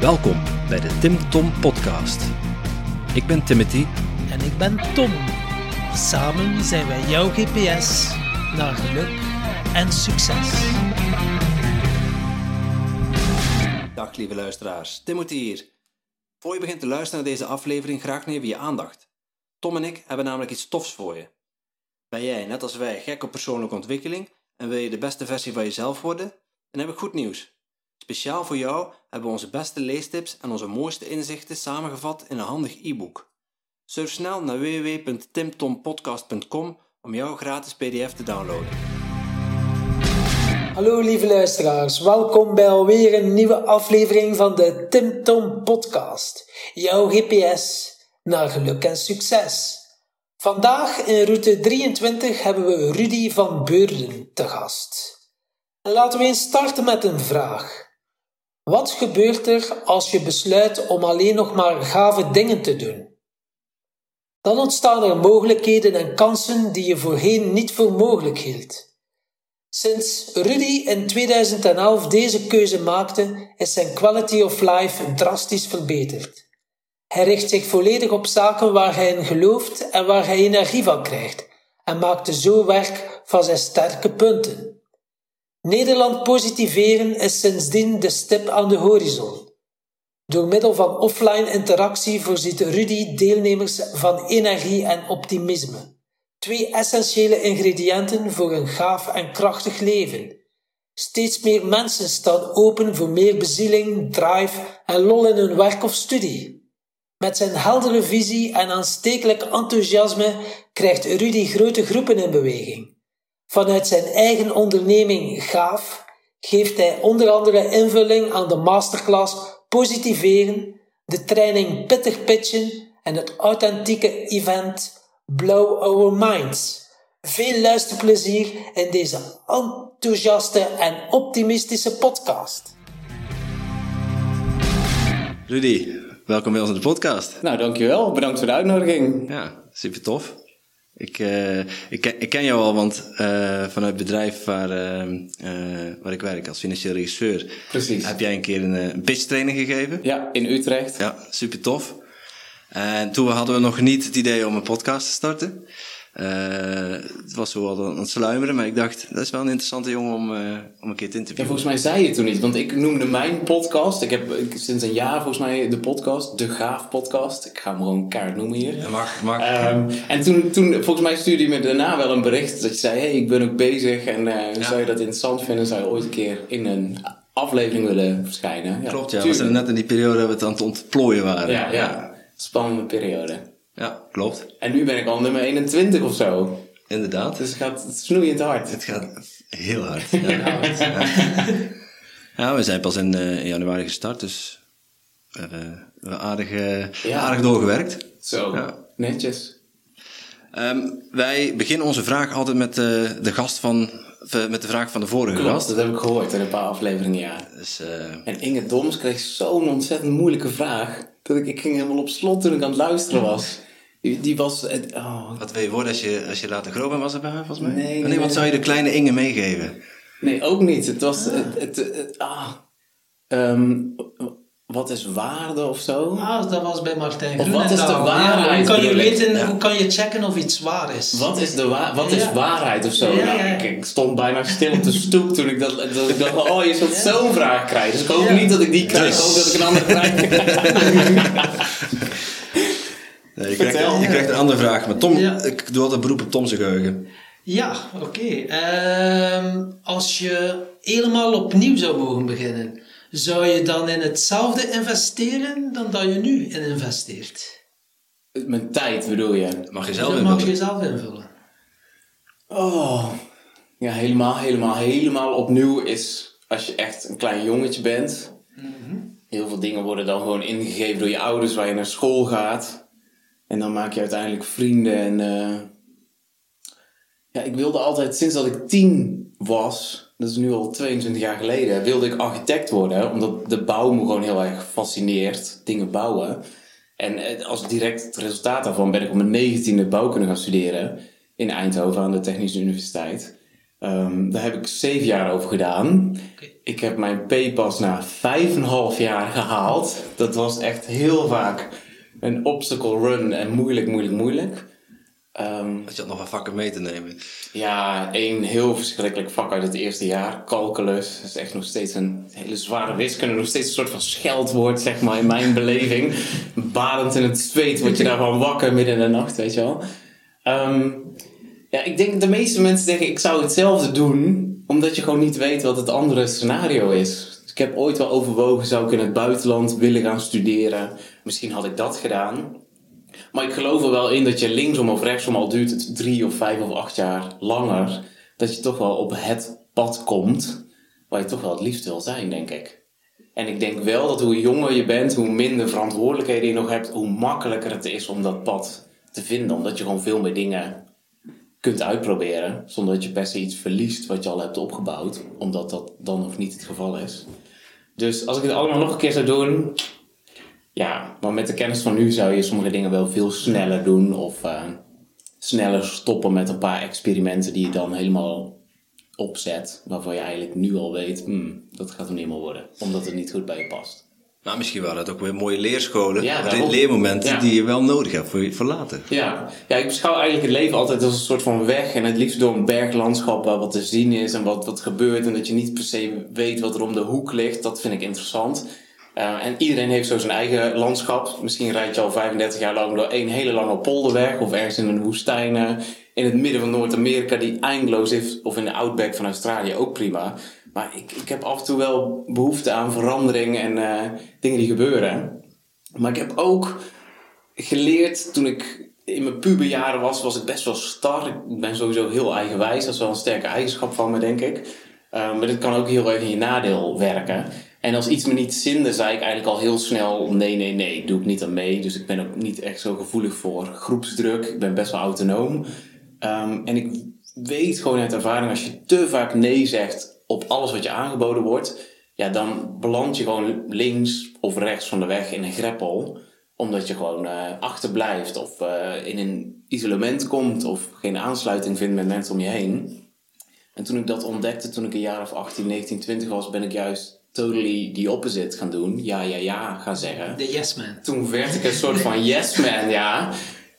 Welkom bij de Tim Tom Podcast. Ik ben Timothy. En ik ben Tom. Samen zijn wij jouw GPS naar geluk en succes. Dag lieve luisteraars, Timothy hier. Voor je begint te luisteren naar deze aflevering, graag even je aandacht. Tom en ik hebben namelijk iets tofs voor je. Ben jij, net als wij, gek op persoonlijke ontwikkeling en wil je de beste versie van jezelf worden? Dan heb ik goed nieuws. Speciaal voor jou hebben we onze beste leestips en onze mooiste inzichten samengevat in een handig e-book. Surf snel naar www.timtompodcast.com om jouw gratis pdf te downloaden. Hallo lieve luisteraars, welkom bij alweer een nieuwe aflevering van de Tim Tom Podcast. Jouw GPS naar geluk en succes. Vandaag in route 23 hebben we Rudy van Beurden te gast. En laten we eens starten met een vraag. Wat gebeurt er als je besluit om alleen nog maar gave dingen te doen? Dan ontstaan er mogelijkheden en kansen die je voorheen niet voor mogelijk hield. Sinds Rudy in 2011 deze keuze maakte, is zijn quality of life drastisch verbeterd. Hij richt zich volledig op zaken waar hij in gelooft en waar hij energie van krijgt, en maakte zo werk van zijn sterke punten. Nederland positiveren is sindsdien de stip aan de horizon. Door middel van offline interactie voorziet Rudy deelnemers van energie en optimisme. Twee essentiële ingrediënten voor een gaaf en krachtig leven. Steeds meer mensen staan open voor meer bezieling, drive en lol in hun werk of studie. Met zijn heldere visie en aanstekelijk enthousiasme krijgt Rudy grote groepen in beweging. Vanuit zijn eigen onderneming Gaaf geeft hij onder andere invulling aan de masterclass Positiveren, de training Pittig Pitchen en het authentieke event Blow Our Minds. Veel luisterplezier in deze enthousiaste en optimistische podcast. Rudy, welkom bij ons in de podcast. Nou, dankjewel. Bedankt voor de uitnodiging. Ja, super tof. Ik, uh, ik, ken, ik ken jou al, want uh, vanuit het bedrijf waar, uh, waar ik werk als financieel regisseur, Precies. heb jij een keer een, een pitch training gegeven. Ja, in Utrecht. Ja, super tof. En toen hadden we nog niet het idee om een podcast te starten. Uh, het was zo wel aan het sluimeren, maar ik dacht, dat is wel een interessante jongen om, uh, om een keer te interviewen. Ja, volgens mij zei je toen niet, want ik noemde mijn podcast. Ik heb ik, sinds een jaar volgens mij de podcast, de Gaaf Podcast. Ik ga hem gewoon kaart noemen hier. Ja, mag, mag. Um, en toen, toen, volgens mij stuurde je me daarna wel een bericht dat je zei, hey, ik ben ook bezig en ja. zou je dat interessant vinden? Zou je ooit een keer in een aflevering willen verschijnen? Ja, Klopt, ja. We zijn net in die periode dat we het aan het ontplooien waren. Ja. ja. spannende periode. Ja, klopt. En nu ben ik al nummer 21 of zo. Inderdaad. Dus het gaat snoeiend hard. Het gaat heel hard. Ja, ja. ja we zijn pas in, uh, in, januari gestart, dus we hebben uh, aardig, uh, ja. aardig doorgewerkt. Zo, netjes. Um, wij beginnen onze vraag altijd met de gast van, met de vraag van de vorige Klopt, gast. dat heb ik gehoord in een paar afleveringen, ja. Dus, en Inge Doms kreeg zo'n ontzettend moeilijke vraag. Dat ik, ik ging helemaal op slot toen ik aan het luisteren was. Die, die was... Oh. Wat wil je worden als je, als je later groot bent, was het bij haar volgens mij? Nee, nee, nee wat zou je de kleine Inge meegeven? Nee, ook niet. Het was... Ah. Het, het, het, ah. Um, wat is waarde of zo? Ah, dat was bij Martijn Of wat is de waarheid? Hoe kan je weten, ja. hoe kan je checken of iets waar is? Wat is, de wa wat is Ja. waarheid of zo? Ja, Nou, ja. ik, ik stond bijna stil op de stoep toen ik dat, dat ik dacht, oh je zult zo'n vraag krijgen. Dus ik hoop Ja. niet dat ik die krijg, Dus. ik hoop dat ik een andere krijg. Nee, je, krijgt, je krijgt een andere vraag. Maar Tom, Ja. ik doe altijd beroep op Tom zijn geheugen. Ja, oké. Ehm, als je helemaal opnieuw zou mogen beginnen, zou je dan in hetzelfde investeren dan dat je nu in investeert? Mijn tijd bedoel je? Mag je zelf dat mag invullen. je zelf invullen. Oh, ja, helemaal, helemaal, helemaal opnieuw is als je echt een klein jongetje bent. Heel veel dingen worden dan gewoon ingegeven door je ouders waar je naar school gaat. En dan maak je uiteindelijk vrienden. En eh, ja, ik wilde altijd, sinds dat ik tien was, dat is nu al 22 jaar geleden, wilde ik architect worden. Omdat de bouw me gewoon heel erg fascineert. Dingen bouwen. En eh, als direct het resultaat daarvan ben ik op mijn negentiende bouwkunde gaan studeren in Eindhoven aan de Technische Universiteit. Ehm, daar heb ik zeven jaar over gedaan. Ik heb mijn P-pas na vijf en half jaar gehaald. Dat was echt heel vaak een obstacle run en moeilijk, moeilijk, moeilijk. Ehm, Dat je had nog wat vakken mee te nemen. ja, één heel verschrikkelijk vak uit het eerste jaar. Calculus. Dat is echt nog steeds een hele zware wiskunde. Nog steeds een soort van scheldwoord, zeg maar, in mijn beleving. Badend in het zweet word je daarvan wakker midden in de nacht, weet je wel. Ehm, ja, ik denk dat de meeste mensen denken, ik zou hetzelfde doen. Omdat je gewoon niet weet wat het andere scenario is. Dus ik heb ooit wel overwogen, zou ik in het buitenland willen gaan studeren. Misschien had ik dat gedaan. Maar ik geloof er wel in dat je linksom of rechtsom, al duurt het drie of vijf of acht jaar langer, dat je toch wel op het pad komt waar je toch wel het liefst wil zijn, denk ik. En ik denk wel dat hoe jonger je bent, hoe minder verantwoordelijkheden je nog hebt, hoe makkelijker het is om dat pad te vinden. Omdat je gewoon veel meer dingen kunt uitproberen, zonder dat je se iets verliest wat je al hebt opgebouwd, omdat dat dan nog niet het geval is. Dus als ik het allemaal nog een keer zou doen, ja, maar met de kennis van nu zou je sommige dingen wel veel sneller doen. Of eh, sneller stoppen met een paar experimenten die je dan helemaal opzet. Waarvan je eigenlijk nu al weet, hmm, dat gaat hem niet meer worden. Omdat het niet goed bij je past. Maar misschien waren het ook weer mooie leerscholen. Ja, leermomenten Ja. die je wel nodig hebt voor, je- voor later. Ja. ja, ik beschouw eigenlijk het leven altijd als een soort van weg. En het liefst door een berglandschap waar wat te zien is en wat, wat gebeurt. En dat je niet per se weet wat er om de hoek ligt. Dat vind ik interessant. Eh, en iedereen heeft zo zijn eigen landschap. Misschien rijd je al 35 jaar lang door één hele lange polderweg. Of ergens in een woestijn eh, in het midden van Noord-Amerika die eindeloos is. Of in de outback van Australië ook prima. Maar ik, ik heb af en toe wel behoefte aan verandering en eh, dingen die gebeuren. Maar ik heb ook geleerd toen ik in mijn puberjaren was, was ik best wel star. Ik ben sowieso heel eigenwijs. Dat is wel een sterke eigenschap van me, denk ik. Maar dit kan ook heel erg in je nadeel werken. En als iets me niet zinde, zei ik eigenlijk al heel snel: nee, nee, nee, doe ik niet aan mee. Dus ik ben ook niet echt zo gevoelig voor groepsdruk. Ik ben best wel autonoom. Um, en ik weet gewoon uit ervaring, als je te vaak nee zegt op alles wat je aangeboden wordt, ja, dan beland je gewoon links of rechts van de weg in een greppel omdat je gewoon uh, achterblijft of uh, in een isolement komt of geen aansluiting vindt met mensen om je heen. En toen ik dat ontdekte, toen ik een jaar of 18, 19, 20 was, ben ik juist totally the opposite gaan doen. Ja, ja, ja gaan zeggen. De yes man. Toen werd ik een soort van yes man, ja.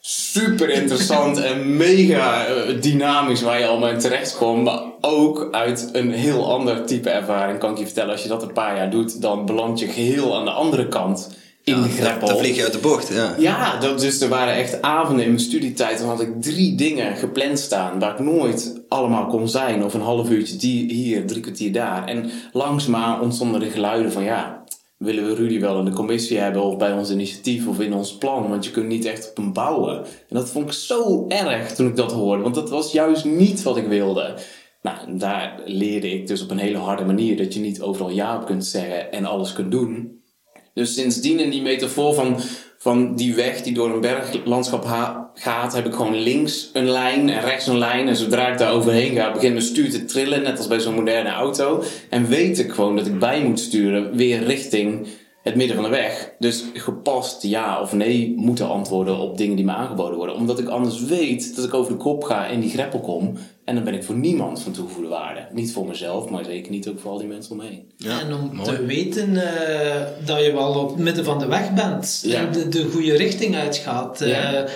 Super interessant en mega uh, dynamisch waar je allemaal in terecht komt. Maar ook uit een heel ander type ervaring kan ik je vertellen. Als je dat een paar jaar doet, dan beland je geheel aan de andere kant ja. Dan vlieg je uit de bocht, ja. Ja, dat, dus er waren echt avonden in mijn studietijd. Dan had ik drie dingen gepland staan waar ik nooit allemaal kon zijn. Of een half uurtje die, hier, drie kwartier daar. En langzaamaan ontstonden de geluiden van ja, willen we Rudy wel in de commissie hebben of bij ons initiatief of in ons plan. Want je kunt niet echt op hem bouwen. En dat vond ik zo erg toen ik dat hoorde. Want dat was juist niet wat ik wilde. Nou, daar leerde ik dus op een hele harde manier dat je niet overal ja op kunt zeggen en alles kunt doen. Dus sindsdien in die metafoor van, van die weg die door een berglandschap gaat, heb ik gewoon links een lijn en rechts een lijn. En zodra ik daar overheen ga, begint mijn stuur te trillen, net als bij zo'n moderne auto. En weet ik gewoon dat ik bij moet sturen weer richting het midden van de weg. Dus gepast ja of nee moeten antwoorden op dingen die me aangeboden worden. Omdat ik anders weet dat ik over de kop ga en die greppel kom. En dan ben ik voor niemand van toegevoegde waarde. Niet voor mezelf, maar zeker niet ook voor al die mensen om me heen. Ja, en om mooi. te weten uh, dat je wel op het midden van de weg bent. Ja. En de, de goede richting uitgaat. Ja. Uh,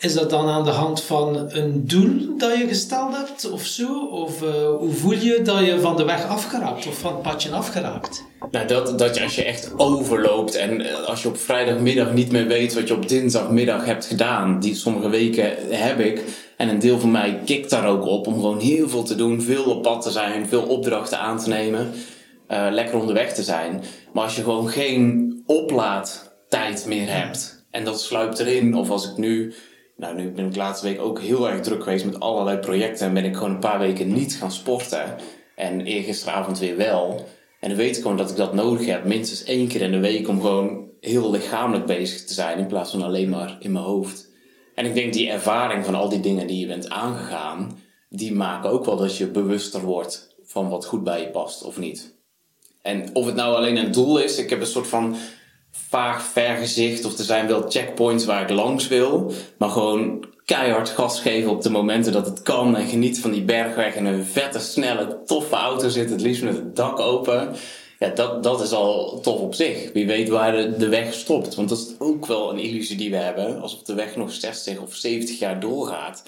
is dat dan aan de hand van een doel dat je gesteld hebt of zo? Of uh, hoe voel je dat je van de weg afgeraakt of van het padje afgeraakt? Nou, dat, dat je als je echt overloopt en eh, als je op vrijdagmiddag niet meer weet wat je op dinsdagmiddag hebt gedaan. Die sommige weken heb ik. En een deel van mij kikt daar ook op om gewoon heel veel te doen, veel op pad te zijn, veel opdrachten aan te nemen. Uh, lekker onderweg te zijn. Maar als je gewoon geen oplaadtijd meer hebt en dat sluipt erin, of als ik nu nou, nu ben ik de laatste week ook heel erg druk geweest met allerlei projecten. En ben ik gewoon een paar weken niet gaan sporten. En eergisteravond weer wel. En dan weet ik gewoon dat ik dat nodig heb. Minstens één keer in de week om gewoon heel lichamelijk bezig te zijn. In plaats van alleen maar in mijn hoofd. En ik denk die ervaring van al die dingen die je bent aangegaan. Die maken ook wel dat je bewuster wordt van wat goed bij je past of niet. En of het nou alleen een doel is. Ik heb een soort van vaag vergezicht of er zijn wel checkpoints waar ik langs wil. Maar gewoon keihard gas geven op de momenten dat het kan. En geniet van die bergweg en een vette, snelle, toffe auto zit. Het liefst met het dak open. Ja, dat, dat is al tof op zich. Wie weet waar de, de weg stopt. Want dat is ook wel een illusie die we hebben. Alsof de weg nog 60 of 70 jaar doorgaat.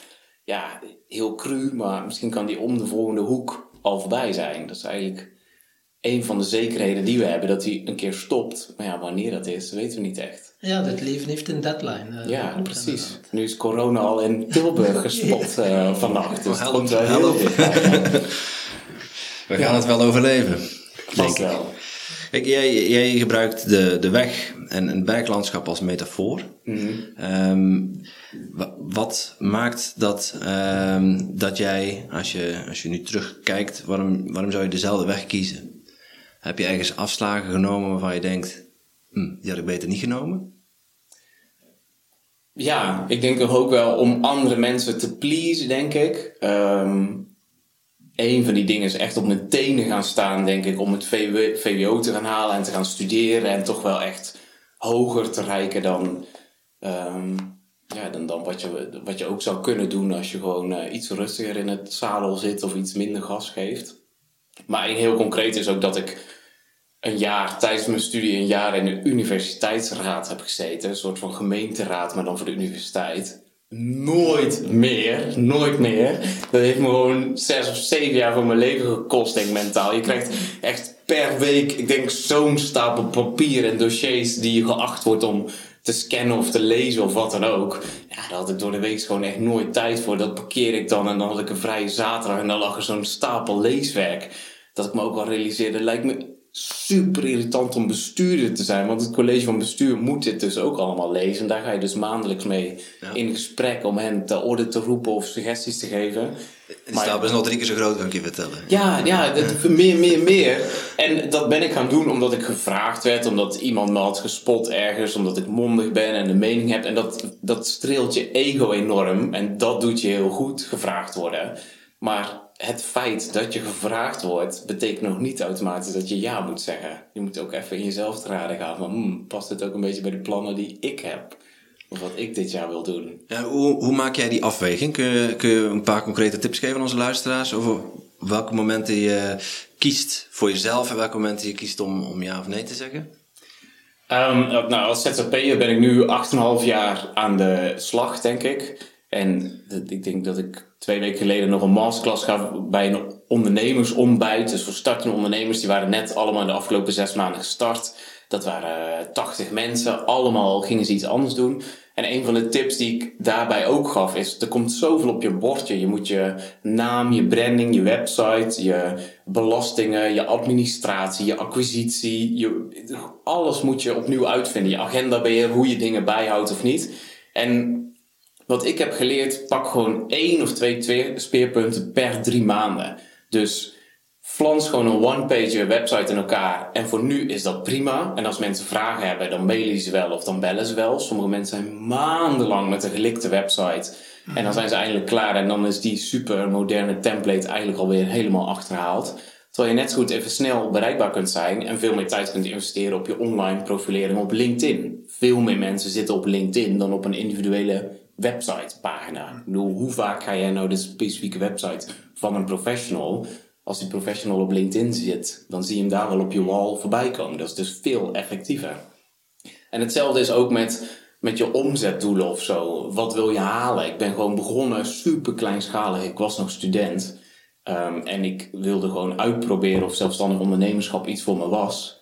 Ja, heel cru, maar misschien kan die om de volgende hoek al voorbij zijn. Dat is eigenlijk een van de zekerheden die we hebben, dat hij een keer stopt. Maar ja, wanneer dat is, weten we niet echt. Ja, het leven heeft een deadline. eh, Ja, precies. inderdaad. Nu is corona al in Tilburg gespot eh, vannacht. Dus help, help. We gaan het wel overleven. Vast wel. Kijk, jij, jij gebruikt de, de weg en het berglandschap als metafoor. Ehm, wa- wat maakt dat, ehm, dat jij, als je, als je nu terugkijkt, waarom, waarom zou je dezelfde weg kiezen? Heb je ergens afslagen genomen waarvan je denkt, hm, die had ik beter niet genomen? Ja, ik denk toch ook wel om andere mensen te pleasen, denk ik. Ehm een van die dingen is echt op mijn tenen gaan staan, denk ik, om het VW VWO te gaan halen en te gaan studeren en toch wel echt hoger te reiken dan, ehm, ja, dan, dan wat, je, wat je ook zou kunnen doen als je gewoon eh, iets rustiger in het zadel zit of iets minder gas geeft. Maar een heel concreet is ook dat ik een jaar tijdens mijn studie een jaar in een universiteitsraad heb gezeten. Een soort van gemeenteraad, maar dan voor de universiteit. Nooit meer, nooit meer. Dat heeft me gewoon zes of zeven jaar van mijn leven gekost, denk ik mentaal. Je krijgt echt per week, ik denk zo'n stapel papier en dossiers die je geacht wordt om te scannen of te lezen of wat dan ook. Ja, daar had ik door de week gewoon echt nooit tijd voor. Dat parkeer ik dan en dan had ik een vrije zaterdag en dan lag er zo'n stapel leeswerk. Dat ik me ook al realiseerde, lijkt me super irritant om bestuurder te zijn. Want het college van bestuur moet dit dus ook allemaal lezen. En daar ga je dus maandelijks mee in gesprek om hen te orde te roepen of suggesties te geven. De stapel is nog drie keer zo groot, kan ik je vertellen. Ja, ja, dat, meer, meer, meer. En dat ben ik gaan doen omdat ik gevraagd werd, omdat iemand me had gespot ergens, omdat ik mondig ben en een mening heb. En dat, dat streelt je ego enorm en dat doet je heel goed, gevraagd worden. Maar het feit dat je gevraagd wordt, betekent nog niet automatisch dat je ja moet zeggen. Je moet ook even in jezelf te raden gaan van, hmm, past dit ook een beetje bij de plannen die ik heb? Of wat ik dit jaar wil doen? Ja, hoe, hoe maak jij die afweging? Kun je, kun je een paar concrete tips geven aan onze luisteraars over welke momenten je kiest voor jezelf en welke momenten je kiest om, om ja of nee te zeggen? Ehm, nou, als ZZP'er ben ik nu 8,5 jaar aan de slag, denk ik. En ik denk dat ik twee weken geleden nog een masterclass gaf bij een ondernemersontbijt. Dus voor startende ondernemers, die waren net allemaal in de afgelopen zes maanden gestart. Dat waren eh, 80 mensen, allemaal gingen ze iets anders doen. En een van de tips die ik daarbij ook gaf is, er komt zoveel op je bordje. Je moet je naam, je branding, je website, je belastingen, je administratie, je acquisitie, je, alles moet je opnieuw uitvinden. Je agendabeheer, hoe je dingen bijhoudt of niet. En wat ik heb geleerd, pak gewoon één of twee, speerpunten per drie maanden. Dus flans gewoon een one-page website in elkaar. En voor nu is dat prima. En als mensen vragen hebben, dan mailen ze wel of dan bellen ze wel. Sommige mensen zijn maandenlang met een gelikte website. En dan zijn ze eindelijk klaar. En dan is die super moderne template eigenlijk alweer helemaal achterhaald. Terwijl je net zo goed even snel bereikbaar kunt zijn. En veel meer tijd kunt investeren op je online profilering op LinkedIn. Veel meer mensen zitten op LinkedIn dan op een individuele websitepagina. Ik bedoel, hoe vaak ga jij nou de specifieke website van een professional? Als die professional op LinkedIn zit, dan zie je hem daar wel op je wall voorbij komen. Dat is dus veel effectiever. En hetzelfde is ook met, met je omzetdoelen of zo. Wat wil je halen? Ik ben gewoon begonnen super kleinschalig. Ik was nog student. Ehm, en ik wilde gewoon uitproberen of zelfstandig ondernemerschap iets voor me was.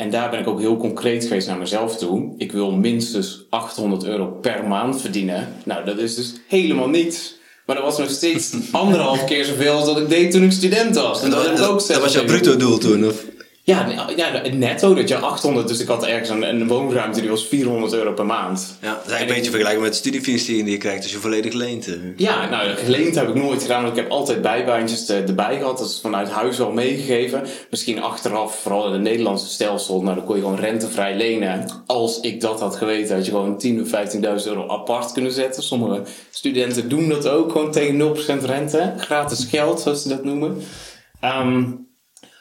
En daar ben ik ook heel concreet geweest naar mezelf toe. Ik wil minstens 800 euro per maand verdienen. Nou, dat is dus helemaal niets. Maar dat was nog steeds anderhalf keer zoveel als dat ik deed toen ik student was. En dat, heb ik ook dat was jouw zelf bruto doel toen? Of? Ja, ja, netto dat je 800, dus ik had ergens een, een woonruimte die was 400 euro per maand. Ja, dat is eigenlijk een beetje vergelijkbaar met de studiefinanciering die je krijgt als je volledig leent. Ja, nou, geleend heb ik nooit gedaan, want ik heb altijd bijbaantjes erbij gehad. Dat is vanuit huis al meegegeven. Misschien achteraf, vooral in het Nederlandse stelsel, nou, dan kon je gewoon rentevrij lenen. Als ik dat had geweten, had je gewoon 10.000 of 15.000 euro apart kunnen zetten. Sommige studenten doen dat ook, gewoon tegen 0% rente. Gratis geld, zoals ze dat noemen. Ehm,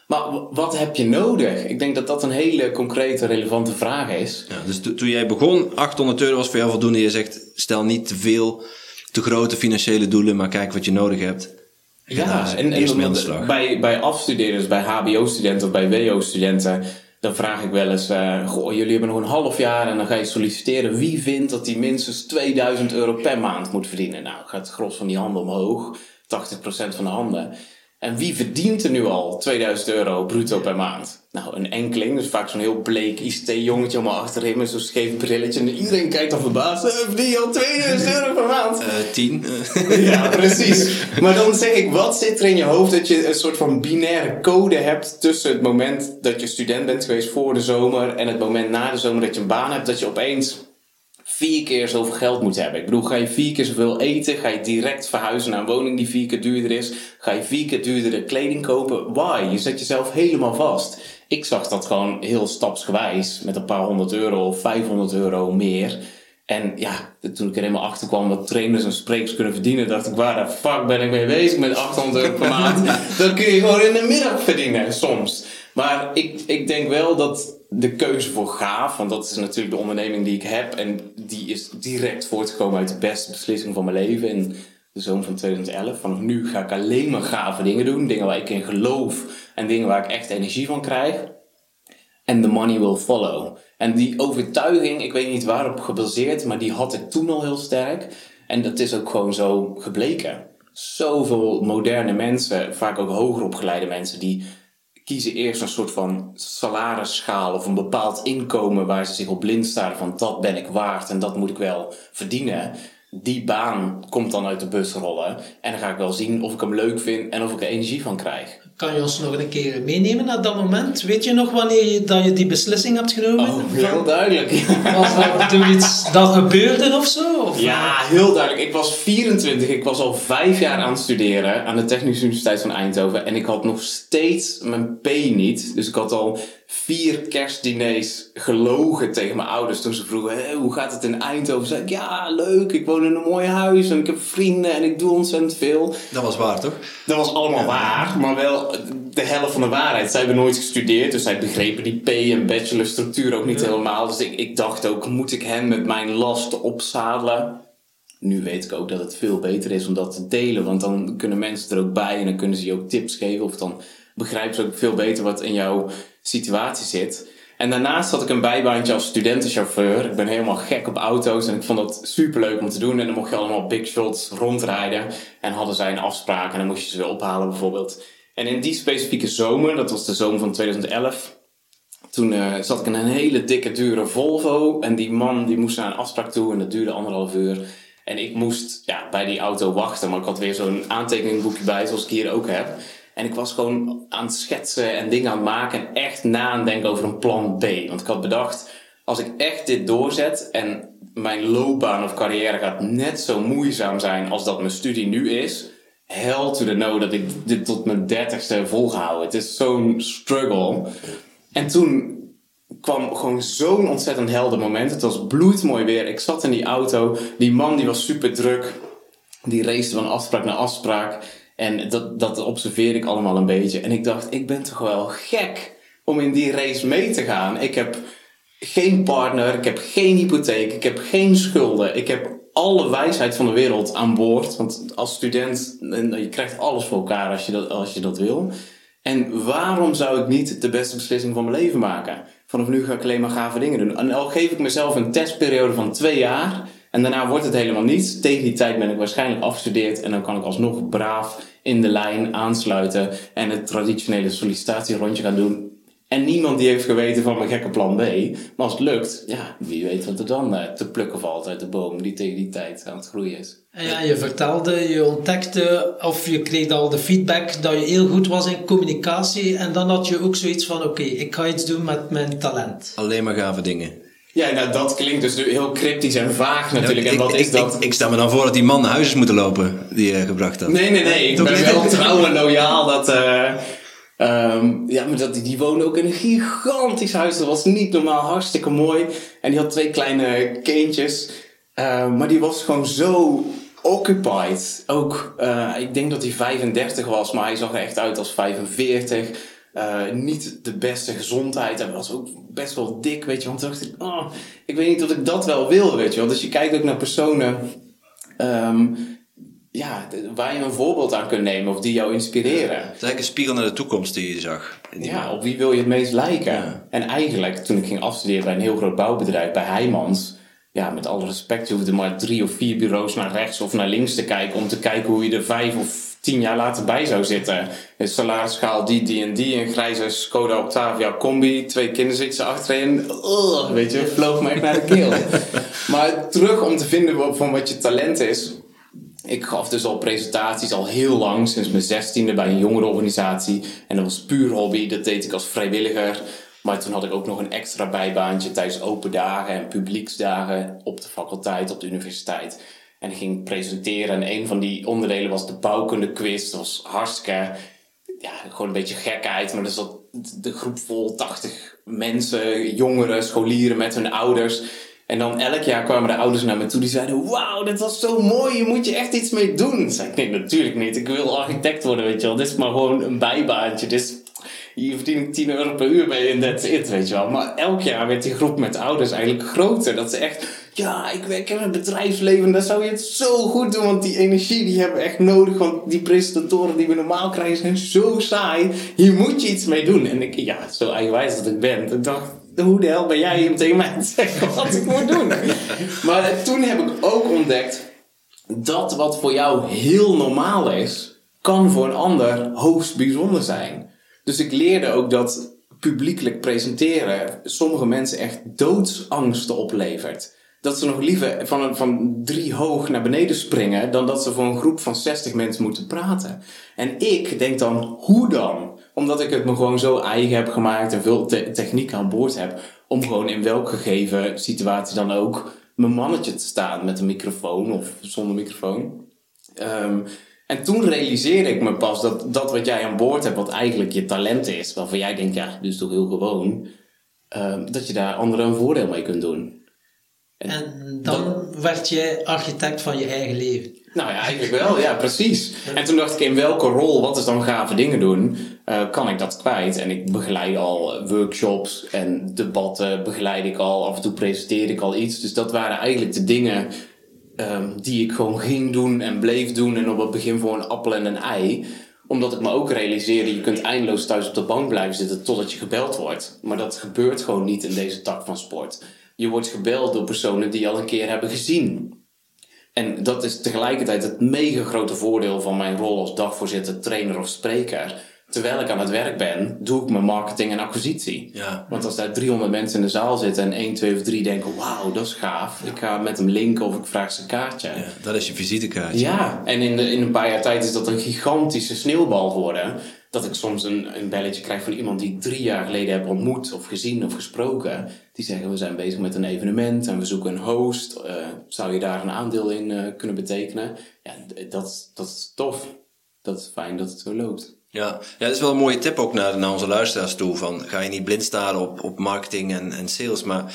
maar wat heb je nodig? Ik denk dat dat een hele concrete, relevante vraag is. Ja, dus to- toen jij begon, 800 euro was voor jou voldoende. Je zegt, stel niet te veel. Te grote financiële doelen, maar kijk wat je nodig hebt. Ja, en, en bij, bij afstudeerders, bij HBO-studenten of bij WO-studenten, dan vraag ik wel eens: eh, Goh, jullie hebben nog een half jaar en dan ga je solliciteren. Wie vindt dat die minstens 2000 euro per maand moet verdienen? Nou, gaat het gros van die handen omhoog, 80% van de handen. En wie verdient er nu al 2000 euro bruto per maand? Nou, een enkeling, dus vaak zo'n heel bleek ICT-jongetje allemaal achterin met zo'n scheef brilletje. En iedereen kijkt dan verbaasd: "Eh, verdien je al 2000 euro per maand? Eh, tien. eh, Ja, precies. Maar dan zeg ik, wat zit er in je hoofd dat je een soort van binaire code hebt tussen het moment dat je student bent geweest voor de zomer en het moment na de zomer dat je een baan hebt, dat je opeens vier keer zoveel geld moet hebben. Ik bedoel, ga je vier keer zoveel eten? Ga je direct verhuizen naar een woning die vier keer duurder is? Ga je vier keer duurdere kleding kopen? Why? Je zet jezelf helemaal vast. Ik zag dat gewoon heel stapsgewijs met een paar honderd euro of 500 euro meer. En ja, toen ik er helemaal achter kwam dat trainers en sprekers kunnen verdienen, dacht ik, waar de fuck ben ik mee bezig met 800 euro per maand? Dat kun je gewoon in de middag verdienen, soms. Maar ik, ik denk wel dat de keuze voor gaaf, want dat is natuurlijk de onderneming die ik heb, en die is direct voortgekomen uit de beste beslissing van mijn leven in de zomer van 2011. Vanaf nu ga ik alleen maar gave dingen doen, dingen waar ik in geloof en dingen waar ik echt energie van krijg. En the money will follow. En die overtuiging, ik weet niet waarop gebaseerd, maar die had ik toen al heel sterk. En dat is ook gewoon zo gebleken. Zoveel moderne mensen, vaak ook hoger opgeleide mensen, die kiezen eerst een soort van salarisschaal of een bepaald inkomen waar ze zich op blind staren van dat ben ik waard en dat moet ik wel verdienen. Die baan komt dan uit de bus rollen en dan ga ik wel zien of ik hem leuk vind en of ik er energie van krijg. Kan je ons nog een keer meenemen naar dat moment? Weet je nog wanneer je, dat je die beslissing hebt genomen? Oh, heel duidelijk. Was dat toen iets dat gebeurde of zo? Of, Ja, heel duidelijk. Ik was 24. Ik was al vijf jaar aan het studeren aan de Technische Universiteit van Eindhoven. En ik had nog steeds mijn P niet. Dus ik had al vier kerstdiners gelogen tegen mijn ouders. Toen ze vroegen, "Hé, hoe gaat het in Eindhoven? Zei ik, ja, leuk. Ik woon in een mooi huis en ik heb vrienden en ik doe ontzettend veel. Dat was waar, toch? Dat was allemaal waar, maar wel de helft van de waarheid. Zij hebben nooit gestudeerd, dus zij begrepen die P- en bachelorstructuur ook niet helemaal. Dus ik, ik dacht ook, moet ik hen met mijn last opzadelen? Nu weet ik ook dat het veel beter is om dat te delen, want dan kunnen mensen er ook bij en dan kunnen ze je ook tips geven. Of dan begrijpen ze ook veel beter wat in jouw situatie zit. En daarnaast had ik een bijbaantje als studentenchauffeur. Ik ben helemaal gek op auto's en ik vond dat super leuk om te doen. En dan mocht je allemaal big shots rondrijden. En hadden zij een afspraak en dan moest je ze weer ophalen bijvoorbeeld. En in die specifieke zomer, dat was de zomer van 2011, toen eh, zat ik in een hele dikke, dure Volvo. En die man die moest naar een afspraak toe en dat duurde anderhalf uur. En ik moest ja, bij die auto wachten, maar ik had weer zo'n aantekeningboekje bij, zoals ik hier ook heb. En ik was gewoon aan het schetsen en dingen aan het maken en echt na aan denken over een plan B. Want ik had bedacht, als ik echt dit doorzet en mijn loopbaan of carrière gaat net zo moeizaam zijn als dat mijn studie nu is, hell to the no dat ik dit tot mijn dertigste volgehouden. Het is zo'n struggle. En toen kwam gewoon zo'n ontzettend helder moment. Het was bloedmooi weer. Ik zat in die auto. Die man die was super druk. Die race van afspraak naar afspraak. En dat, dat observeerde ik allemaal een beetje. En ik dacht, ik ben toch wel gek om in die race mee te gaan. Ik heb geen partner, ik heb geen hypotheek, ik heb geen schulden. Ik heb alle wijsheid van de wereld aan boord. Want als student, en je krijgt alles voor elkaar als je dat, als je dat wil. En waarom zou ik niet de beste beslissing van mijn leven maken? Vanaf nu ga ik alleen maar gave dingen doen. En al geef ik mezelf een testperiode van twee jaar. En daarna wordt het helemaal niets. Tegen die tijd ben ik waarschijnlijk afgestudeerd. En dan kan ik alsnog braaf in de lijn aansluiten. En het traditionele sollicitatierondje gaan doen. En niemand die heeft geweten van mijn gekke plan B. Maar als het lukt, ja, wie weet wat er dan eh, te plukken valt uit de boom die tegen die tijd aan het groeien is. En ja, je vertelde, je ontdekte of je kreeg al de feedback dat je heel goed was in communicatie. En dan had je ook zoiets van, oké, ik ga iets doen met mijn talent. Alleen maar gave dingen. Ja, nou dat klinkt dus heel cryptisch en vaag natuurlijk. ik, en wat ik, is dat? Ik, ik stel me dan voor dat die man naar huis is moeten lopen die je gebracht had. Nee, nee, nee. Ik Toch ben wel trouw en loyaal. Dat, eh, ehm, ja, maar dat, die woonde ook in een gigantisch huis. Dat was niet normaal, hartstikke mooi. En die had twee kleine kindjes. Eh, maar die was gewoon zo occupied. Ook, eh, ik denk dat hij 35 was, maar hij zag er echt uit als 45. Eh, niet de beste gezondheid. Hij was ook best wel dik, weet je. Want toen dacht ik, oh, ik weet niet of ik dat wel wil, weet je wel. Dus je kijkt ook naar personen ehm, ja, waar je een voorbeeld aan kunt nemen of die jou inspireren. Het is eigenlijk een spiegel naar de toekomst die je zag. die Ja, man. op wie wil je het meest lijken? Ja. En eigenlijk, toen ik ging afstuderen bij een heel groot bouwbedrijf, bij Heijmans, ja, met alle respect, je hoefde maar drie of vier bureaus naar rechts of naar links te kijken om te kijken hoe je er vijf of tien jaar later bij zou zitten. Een salarisschaal die, die en die, een grijze Skoda Octavia combi, twee kinderen zitten achterin. Ugh, weet je, vloog me echt naar de keel. maar terug om te vinden van wat je talent is. Ik gaf dus al presentaties al heel lang, sinds mijn zestiende bij een jongerenorganisatie. En dat was puur hobby, dat deed ik als vrijwilliger. Maar toen had ik ook nog een extra bijbaantje tijdens open dagen en publieksdagen op de faculteit, op de universiteit. En ik ging presenteren en een van die onderdelen was de bouwkunde quiz. Dat was hartstikke, ja, gewoon een beetje gekheid. Maar er zat de groep vol 80 mensen, jongeren, scholieren met hun ouders. En dan elk jaar kwamen de ouders naar me toe die zeiden: Wauw, dit was zo mooi, je moet je echt iets mee doen. Zei ik: Nee, natuurlijk niet. Ik wil architect worden, weet je wel. Dit is maar gewoon een bijbaantje. Dit is, verdien ik 10 euro per uur mee en that's it, weet je wel. Maar elk jaar werd die groep met ouders eigenlijk groter. Dat ze echt: Ja, ik werk in het bedrijfsleven, daar zou je het zo goed doen. Want die energie die hebben we echt nodig. Want die presentatoren die we normaal krijgen zijn zo saai. Hier moet je iets mee doen. En ik, ja, zo eigenwijs dat ik ben. Ik dacht hoe de hel ben jij om tegen mij te zeggen wat ik moet doen? maar toen heb ik ook ontdekt dat wat voor jou heel normaal is, kan voor een ander hoogst bijzonder zijn. Dus ik leerde ook dat publiekelijk presenteren sommige mensen echt doodsangsten oplevert. Dat ze nog liever van, van drie hoog naar beneden springen dan dat ze voor een groep van 60 mensen moeten praten. En ik denk dan, hoe dan? Omdat ik het me gewoon zo eigen heb gemaakt en veel te- techniek aan boord heb. Om gewoon in welke gegeven situatie dan ook mijn mannetje te staan met een microfoon of zonder microfoon. Ehm, en toen realiseerde ik me pas dat dat wat jij aan boord hebt, wat eigenlijk je talent is, waarvan jij denkt, ja, dit is toch heel gewoon, ehm, dat je daar anderen een voordeel mee kunt doen. En dan werd je architect van je eigen leven. Nou ja, eigenlijk wel, ja, precies. En toen dacht ik, in welke rol, wat is dan gave dingen doen, eh, kan ik dat kwijt? En ik begeleid al workshops en debatten, begeleid ik al, af en toe presenteer ik al iets. Dus dat waren eigenlijk de dingen ehm, die ik gewoon ging doen en bleef doen. En op het begin voor een appel en een ei. Omdat ik me ook realiseerde, je kunt eindeloos thuis op de bank blijven zitten totdat je gebeld wordt. Maar dat gebeurt gewoon niet in deze tak van sport. Je wordt gebeld door personen die je al een keer hebben gezien. En dat is tegelijkertijd het mega grote voordeel van mijn rol als dagvoorzitter, trainer of spreker. Terwijl ik aan het werk ben, doe ik mijn marketing en acquisitie. Ja. Want als daar 300 mensen in de zaal zitten en 1, 2 of 3 denken: wauw, dat is gaaf. Ik ga met hem linken of ik vraag zijn kaartje. Ja, dat is je visitekaartje. Ja, en in, de, in een paar jaar tijd is dat een gigantische sneeuwbal geworden. Dat ik soms een, een belletje krijg van iemand die ik drie jaar geleden heb ontmoet of gezien of gesproken. Die zeggen we zijn bezig met een evenement en we zoeken een host. Eh, zou je daar een aandeel in eh, kunnen betekenen? Ja, dat, dat is tof. Dat is fijn dat het zo loopt. Ja, ja dat is wel een mooie tip ook naar, naar onze luisteraars toe. Van, ga je niet blind staren op, op marketing en, en sales, maar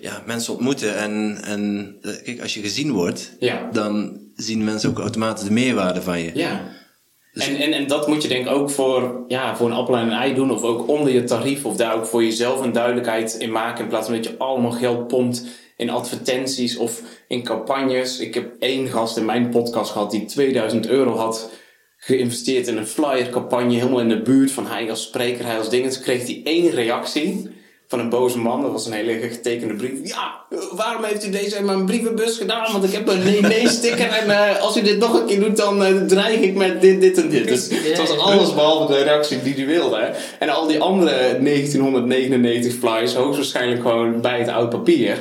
ja, mensen ontmoeten. En, en eh, kijk, als je gezien wordt, Ja. dan zien mensen ook automatisch de meerwaarde van je. Ja. En, en, en dat moet je denk ik ook voor, ja, voor een appel en een ei doen. Of ook onder je tarief. Of daar ook voor jezelf een duidelijkheid in maken. In plaats van dat je allemaal geld pompt in advertenties of in campagnes. Ik heb één gast in mijn podcast gehad die 2000 euro had geïnvesteerd in een flyercampagne. Helemaal in de buurt van hij als spreker, hij als ding. En toen kreeg hij één reactie van een boze man. Dat was een hele getekende brief. Ja, waarom heeft u deze in mijn brievenbus gedaan? Want ik heb een nee-nee-sticker. En eh, als u dit nog een keer doet, dan eh, dreig ik met dit, dit en dit. Dus het was alles behalve de reactie die hij wilde. En al die andere 1999 flyers, hoogstwaarschijnlijk gewoon bij het oud papier.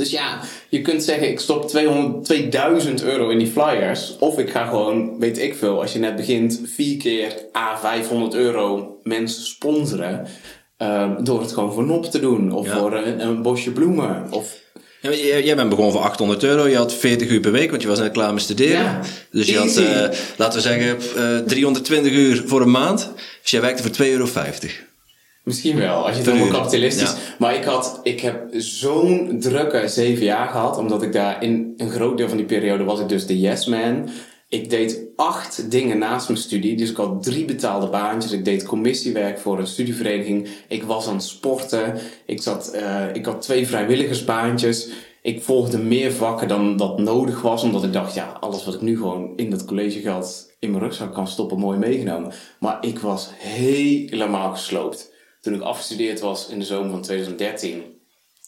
Dus ja, je kunt zeggen ik stop 200, 2000 euro in die flyers. Of ik ga gewoon, weet ik veel, als je net begint, vier keer A 500 euro mensen sponsoren. ehm, door het gewoon voor nop te doen. Of Ja. voor een, een bosje bloemen. Of, Ja, jij, jij bent begonnen voor 800 euro. Je had 40 uur per week, want je was net klaar met studeren. Ja, dus je had, eh, laten we zeggen, eh 320 uur voor een maand. Dus jij werkte voor 2,50 euro. Misschien wel, als je het helemaal kapitalistisch... Ja. Maar ik, had, ik heb zo'n drukke zeven jaar gehad. Omdat ik daar in een groot deel van die periode was ik dus de yes man. Ik deed acht dingen naast mijn studie. Dus ik had drie betaalde baantjes. Ik deed commissiewerk voor een studievereniging. Ik was aan het sporten. Ik, zat, eh, ik had twee vrijwilligersbaantjes. ik volgde meer vakken dan dat nodig was, omdat ik dacht, ja, alles wat ik nu gewoon in dat collegegeld in mijn rugzak kan stoppen, mooi meegenomen. Maar ik was helemaal gesloopt. Toen ik afgestudeerd was in de zomer van 2013,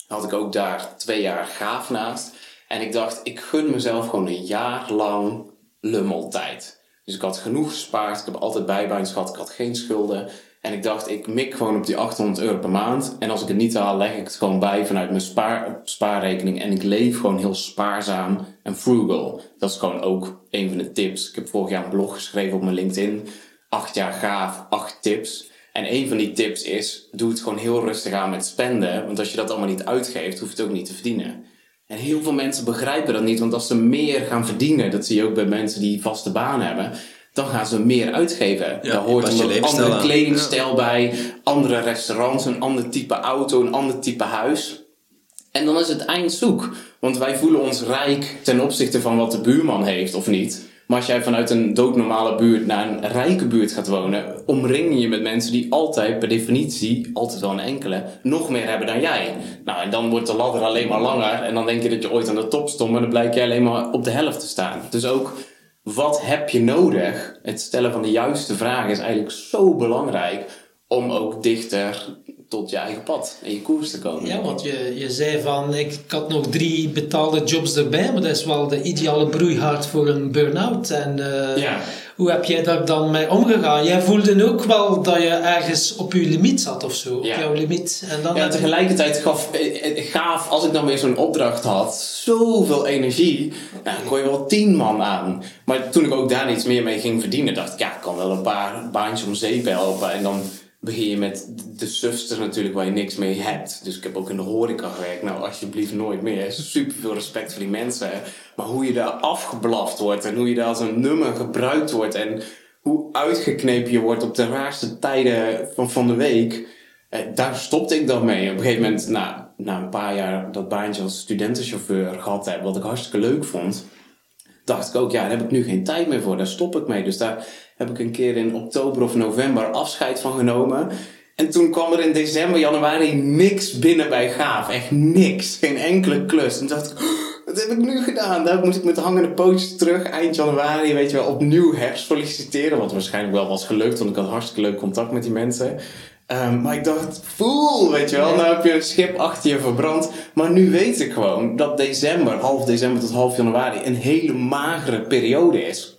had ik ook daar twee jaar gaaf naast. En ik dacht, ik gun mezelf gewoon een jaar lang lummeltijd. Dus ik had genoeg gespaard, ik heb altijd bijbaans gehad, ik had geen schulden. En ik dacht, ik mik gewoon op die 800 euro per maand. En als ik het niet haal, leg ik het gewoon bij vanuit mijn spaar, spaarrekening. En ik leef gewoon heel spaarzaam en frugal. Dat is gewoon ook een van de tips. Ik heb vorig jaar een blog geschreven op mijn LinkedIn. Acht jaar gaaf, acht tips. En een van die tips is, doe het gewoon heel rustig aan met spenden. Want als je dat allemaal niet uitgeeft, hoef je het ook niet te verdienen. En heel veel mensen begrijpen dat niet, want als ze meer gaan verdienen, dat zie je ook bij mensen die vaste baan hebben, dan gaan ze meer uitgeven. Ja, Daar hoort een andere kledingstijl bij, andere restaurants, een ander type auto, een ander type huis. En dan is het eind zoek. Want wij voelen ons rijk ten opzichte van wat de buurman heeft of niet. Maar als jij vanuit een doodnormale buurt naar een rijke buurt gaat wonen, omring je met mensen die altijd, per definitie, altijd wel een enkele, nog meer hebben dan jij. Nou, en dan wordt de ladder alleen maar langer. En dan denk je dat je ooit aan de top stond, maar dan blijkt je alleen maar op de helft te staan. Dus ook, wat heb je nodig? Het stellen van de juiste vragen is eigenlijk zo belangrijk om ook dichter tot je eigen pad en je koers te komen. Ja, want je, je zei van, ik, ik had nog drie betaalde jobs erbij, maar dat is wel de ideale broeihard voor een burn-out. En eh, Ja. hoe heb jij daar dan mee omgegaan? Jij voelde ook wel dat je ergens op je limiet zat of zo, Ja. op jouw limiet. En dan Ja, tegelijkertijd gaf, eh, eh, gaaf als ik dan weer zo'n opdracht had, zoveel energie. Nou, dan kon je wel tien man aan. Maar toen ik ook daar iets meer mee ging verdienen, dacht ik, ja, ik kan wel een paar baantjes om zeep helpen. En dan begin je met de sufster natuurlijk waar je niks mee hebt. Dus ik heb ook in de horeca gewerkt. Nou, alsjeblieft nooit meer. Super veel respect voor die mensen. Maar hoe je daar afgeblaft wordt en hoe je daar als een nummer gebruikt wordt en hoe uitgeknepen je wordt op de raarste tijden van, van de week. Eh, daar stopte ik dan mee. Op een gegeven moment, na, na een paar jaar dat baantje als studentenchauffeur gehad heb, wat ik hartstikke leuk vond, dacht ik ook, ja, daar heb ik nu geen tijd meer voor. Daar stop ik mee. Dus daar heb ik een keer in oktober of november afscheid van genomen. En toen kwam er in december, januari niks binnen bij Gaaf. Echt niks. Geen enkele klus. En toen dacht ik, "Oh, wat heb ik nu gedaan? Daar moest ik met hangende pootjes terug. Eind januari, weet je wel, opnieuw hersolliciteren. Wat waarschijnlijk wel was gelukt, want ik had hartstikke leuk contact met die mensen. Ehm, maar ik dacht, voel, weet je wel, nou heb je een schip achter je verbrand. Maar nu weet ik gewoon dat december, half december tot half januari, een hele magere periode is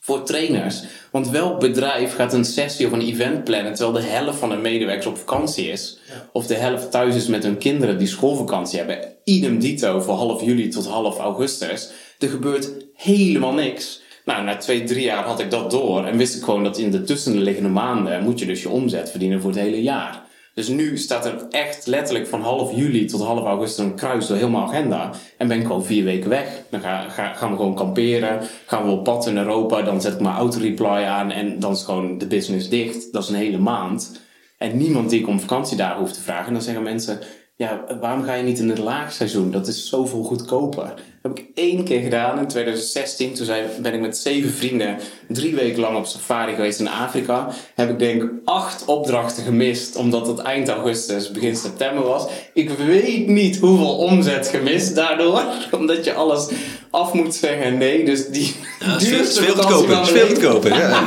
voor trainers. Want welk bedrijf gaat een sessie of een event plannen terwijl de helft van de medewerkers op vakantie is? Of de helft thuis is met hun kinderen die schoolvakantie hebben? Idem dito voor half juli tot half augustus. Er gebeurt helemaal niks. Nou, na twee, drie jaar had ik dat door en wist ik gewoon dat in de tussenliggende maanden moet je dus je omzet verdienen voor het hele jaar. Dus nu staat er echt letterlijk van half juli tot half augustus een kruis door mijn agenda. En ben ik gewoon vier weken weg. Dan ga, ga- gaan we gewoon kamperen. Gaan we op pad in Europa. Dan zet ik mijn autoreply aan. En dan is gewoon de business dicht. Dat is een hele maand. En niemand die ik om vakantiedagen hoeft te vragen. En dan zeggen mensen... Ja, waarom ga je niet in het laagseizoen? Dat is zoveel goedkoper. Dat heb ik één keer gedaan in 2016. Toen zei, ben ik met zeven vrienden drie weken lang op safari geweest in Afrika. Heb ik denk acht opdrachten gemist. Omdat het eind augustus, begin september was. Ik weet niet hoeveel omzet gemist daardoor. Omdat je alles af moet zeggen. Nee, dus die Ja, duurste veel goedkoper. veel goedkoper, ja.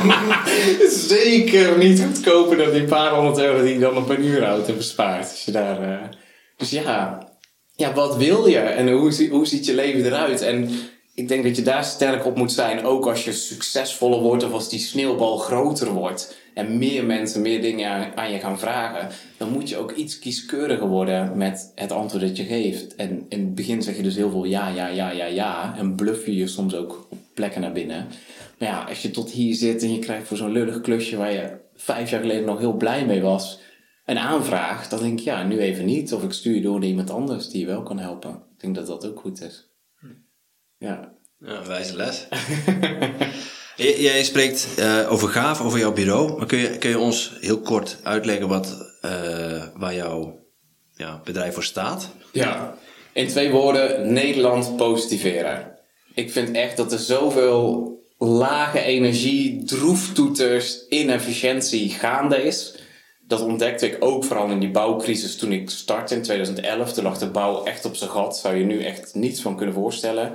Zeker niet goedkoper dan die paar honderd euro die je dan op een uurauto bespaart. Als je daar, eh, Dus ja. ja, wat wil je en hoe, hoe ziet je leven eruit? En ik denk dat je daar sterk op moet zijn. Ook als je succesvoller wordt of als die sneeuwbal groter wordt. En meer mensen meer dingen aan je gaan vragen. Dan moet je ook iets kieskeuriger worden met het antwoord dat je geeft. En in het begin zeg je dus heel veel ja, ja, ja, ja, ja. En bluff je je soms ook op plekken naar binnen. Maar ja, als je tot hier zit en je krijgt voor zo'n lullig klusje waar je vijf jaar geleden nog heel blij mee was, een aanvraag, dan denk ik ja, nu even niet. Of ik stuur je door naar iemand anders die je wel kan helpen. Ik denk dat dat ook goed is. Ja. Ja, wijze les. Jij spreekt eh, over gaaf, over jouw bureau. Maar kun je, kun je ons heel kort uitleggen wat, eh, waar jouw ja, bedrijf voor staat? Ja. In twee woorden, Nederland positiveren. Ik vind echt dat er zoveel lage energie, droeftoeters, inefficiëntie gaande is. Dat ontdekte ik ook vooral in die bouwcrisis toen ik startte in 2011. Toen lag de bouw echt op zijn gat. Zou je nu echt niets van kunnen voorstellen.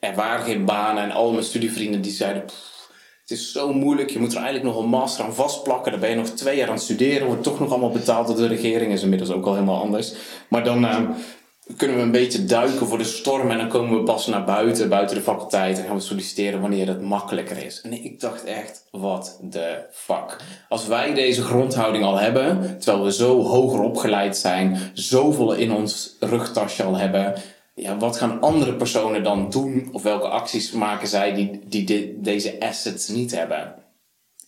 Er waren geen banen en al mijn studievrienden die zeiden... "Pff, het is zo moeilijk, je moet er eigenlijk nog een master aan vastplakken. Dan ben je nog twee jaar aan het studeren, wordt toch nog allemaal betaald door de regering. Is inmiddels ook al helemaal anders. Maar dan eh, kunnen we een beetje duiken voor de storm en dan komen we pas naar buiten, buiten de faculteit. En gaan we solliciteren wanneer het makkelijker is. En ik dacht echt, wat de fuck. Als wij deze grondhouding al hebben, terwijl we zo hoger opgeleid zijn, zoveel in ons rugtasje al hebben ja, wat gaan andere personen dan doen? Of welke acties maken zij die, die de- deze assets niet hebben?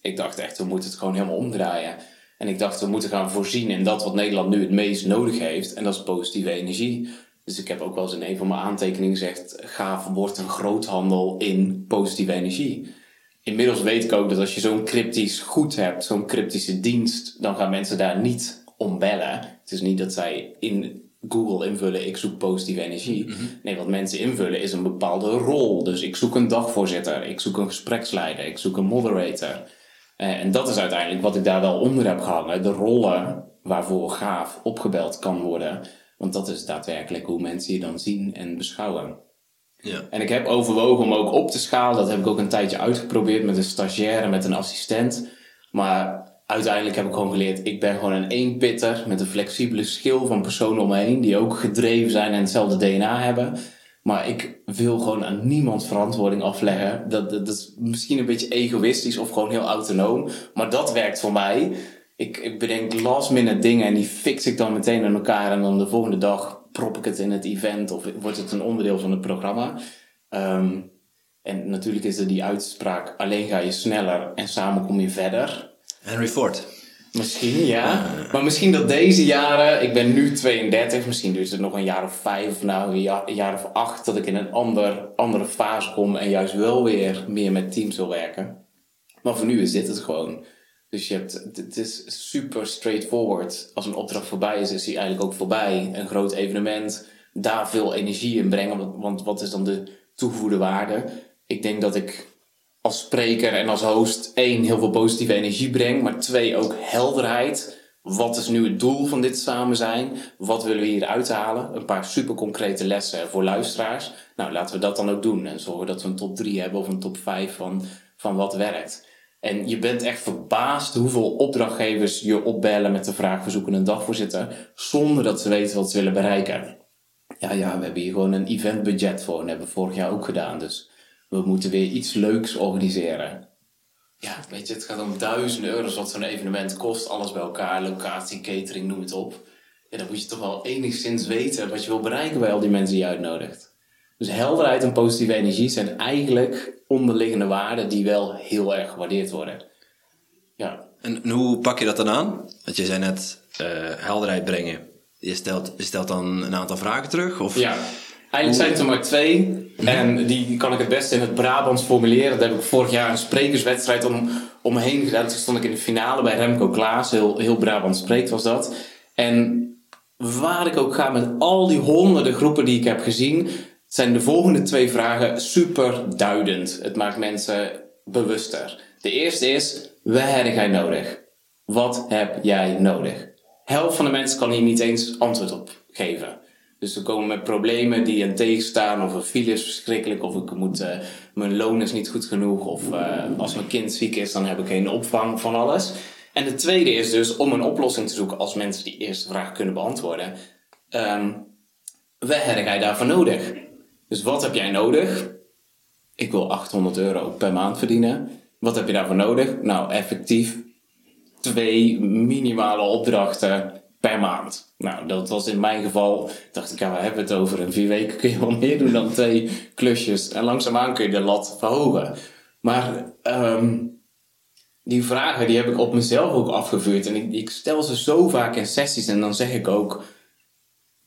Ik dacht echt, we moeten het gewoon helemaal omdraaien. En ik dacht, we moeten gaan voorzien in dat wat Nederland nu het meest nodig heeft. En dat is positieve energie. Dus ik heb ook wel eens in een van mijn aantekeningen gezegd... gaaf wordt een groothandel in positieve energie. Inmiddels weet ik ook dat als je zo'n cryptisch goed hebt... zo'n cryptische dienst... dan gaan mensen daar niet om bellen. Het is niet dat zij in Google invullen... ik zoek positieve energie. Nee, wat mensen invullen is een bepaalde rol. Dus ik zoek een dagvoorzitter. Ik zoek een gespreksleider. Ik zoek een moderator... Eh, en dat is uiteindelijk wat ik daar wel onder heb gehangen. De rollen waarvoor gaaf opgebeld kan worden. Want dat is daadwerkelijk hoe mensen je dan zien en beschouwen. Ja. En ik heb overwogen om ook op te schalen. Dat heb ik ook een tijdje uitgeprobeerd met een stagiaire, met een assistent. Maar uiteindelijk heb ik gewoon geleerd, ik ben gewoon een eenpitter met een flexibele schil van personen om me heen. Die ook gedreven zijn en hetzelfde DNA hebben. Maar ik wil gewoon aan niemand verantwoording afleggen. Dat, dat, dat is misschien een beetje egoïstisch of gewoon heel autonoom. Maar dat werkt voor mij. Ik, ik bedenk last minute dingen en die fix ik dan meteen in elkaar. En dan de volgende dag prop ik het in het event of wordt het een onderdeel van het programma. Ehm, en natuurlijk is er die uitspraak: alleen ga je sneller en samen kom je verder. Henry Ford. Misschien, ja. Maar misschien dat deze jaren, ik ben nu 32, misschien duurt het nog een jaar of vijf, nou een jaar, of acht, dat ik in een ander, andere fase kom en juist wel weer meer met teams wil werken. Maar voor nu is dit het gewoon. Dus je hebt, het- is super straightforward. Als een opdracht voorbij is, is die eigenlijk ook voorbij. Een groot evenement, daar veel energie in brengen. Want wat is dan de toegevoegde waarde? Ik denk dat ik als spreker en als host één, heel veel positieve energie breng. Maar twee, ook helderheid. Wat is nu het doel van dit samen zijn? Wat willen we hier uithalen? Een paar super concrete lessen voor luisteraars. Nou, laten we dat dan ook doen. En zorgen dat we een top 3 hebben of een top 5 van, van wat werkt. En je bent echt verbaasd hoeveel opdrachtgevers je opbellen met de vraag: we zoeken een dagvoorzitter. Zonder dat ze weten wat ze willen bereiken. Ja, ja, we hebben hier gewoon een eventbudget voor. En hebben vorig jaar ook gedaan. Dus we moeten weer iets leuks organiseren. Ja, weet je, het gaat om duizenden euro's wat zo'n evenement kost. Alles bij elkaar, locatie, catering, noem het op. Ja, dan moet je toch wel enigszins weten wat je wil bereiken bij al die mensen die je uitnodigt. Dus helderheid en positieve energie zijn eigenlijk onderliggende waarden die wel heel erg gewaardeerd worden. Ja, En hoe pak je dat dan aan? Want je zei net eh, helderheid brengen. Je stelt, je stelt dan een aantal vragen terug? Of... Ja, eigenlijk zijn het er maar twee. En die kan ik het beste in het Brabants formuleren. Daar heb ik vorig jaar een sprekerswedstrijd om, omheen gedaan. Toen stond ik in de finale bij Remco Klaas. Heel, heel Brabant spreekt was dat. En waar ik ook ga met al die honderden groepen die ik heb gezien... zijn de volgende twee vragen super duidend. Het maakt mensen bewuster. De eerste is, waar heb jij nodig? Wat heb jij nodig? Helft van de mensen kan hier niet eens antwoord op geven. Dus ze komen met problemen die hen tegenstaan, of een file is verschrikkelijk, of ik moet, eh, mijn loon is niet goed genoeg, of eh, als mijn kind ziek is, dan heb ik geen opvang van alles. En de tweede is dus om een oplossing te zoeken als mensen die eerste vraag kunnen beantwoorden. Ehm wat heb jij daarvoor nodig? Dus wat heb jij nodig? Ik wil 800 euro per maand verdienen. Wat heb je daarvoor nodig? Nou, effectief twee minimale opdrachten per maand. Nou, dat was in mijn geval, dacht ik, ja, waar hebben we het over? In vier weken kun je wel meer doen dan twee klusjes. En langzaamaan kun je de lat verhogen. Maar ehm, die vragen, die heb ik op mezelf ook afgevuurd. En ik, ik stel ze zo vaak in sessies en dan zeg ik ook,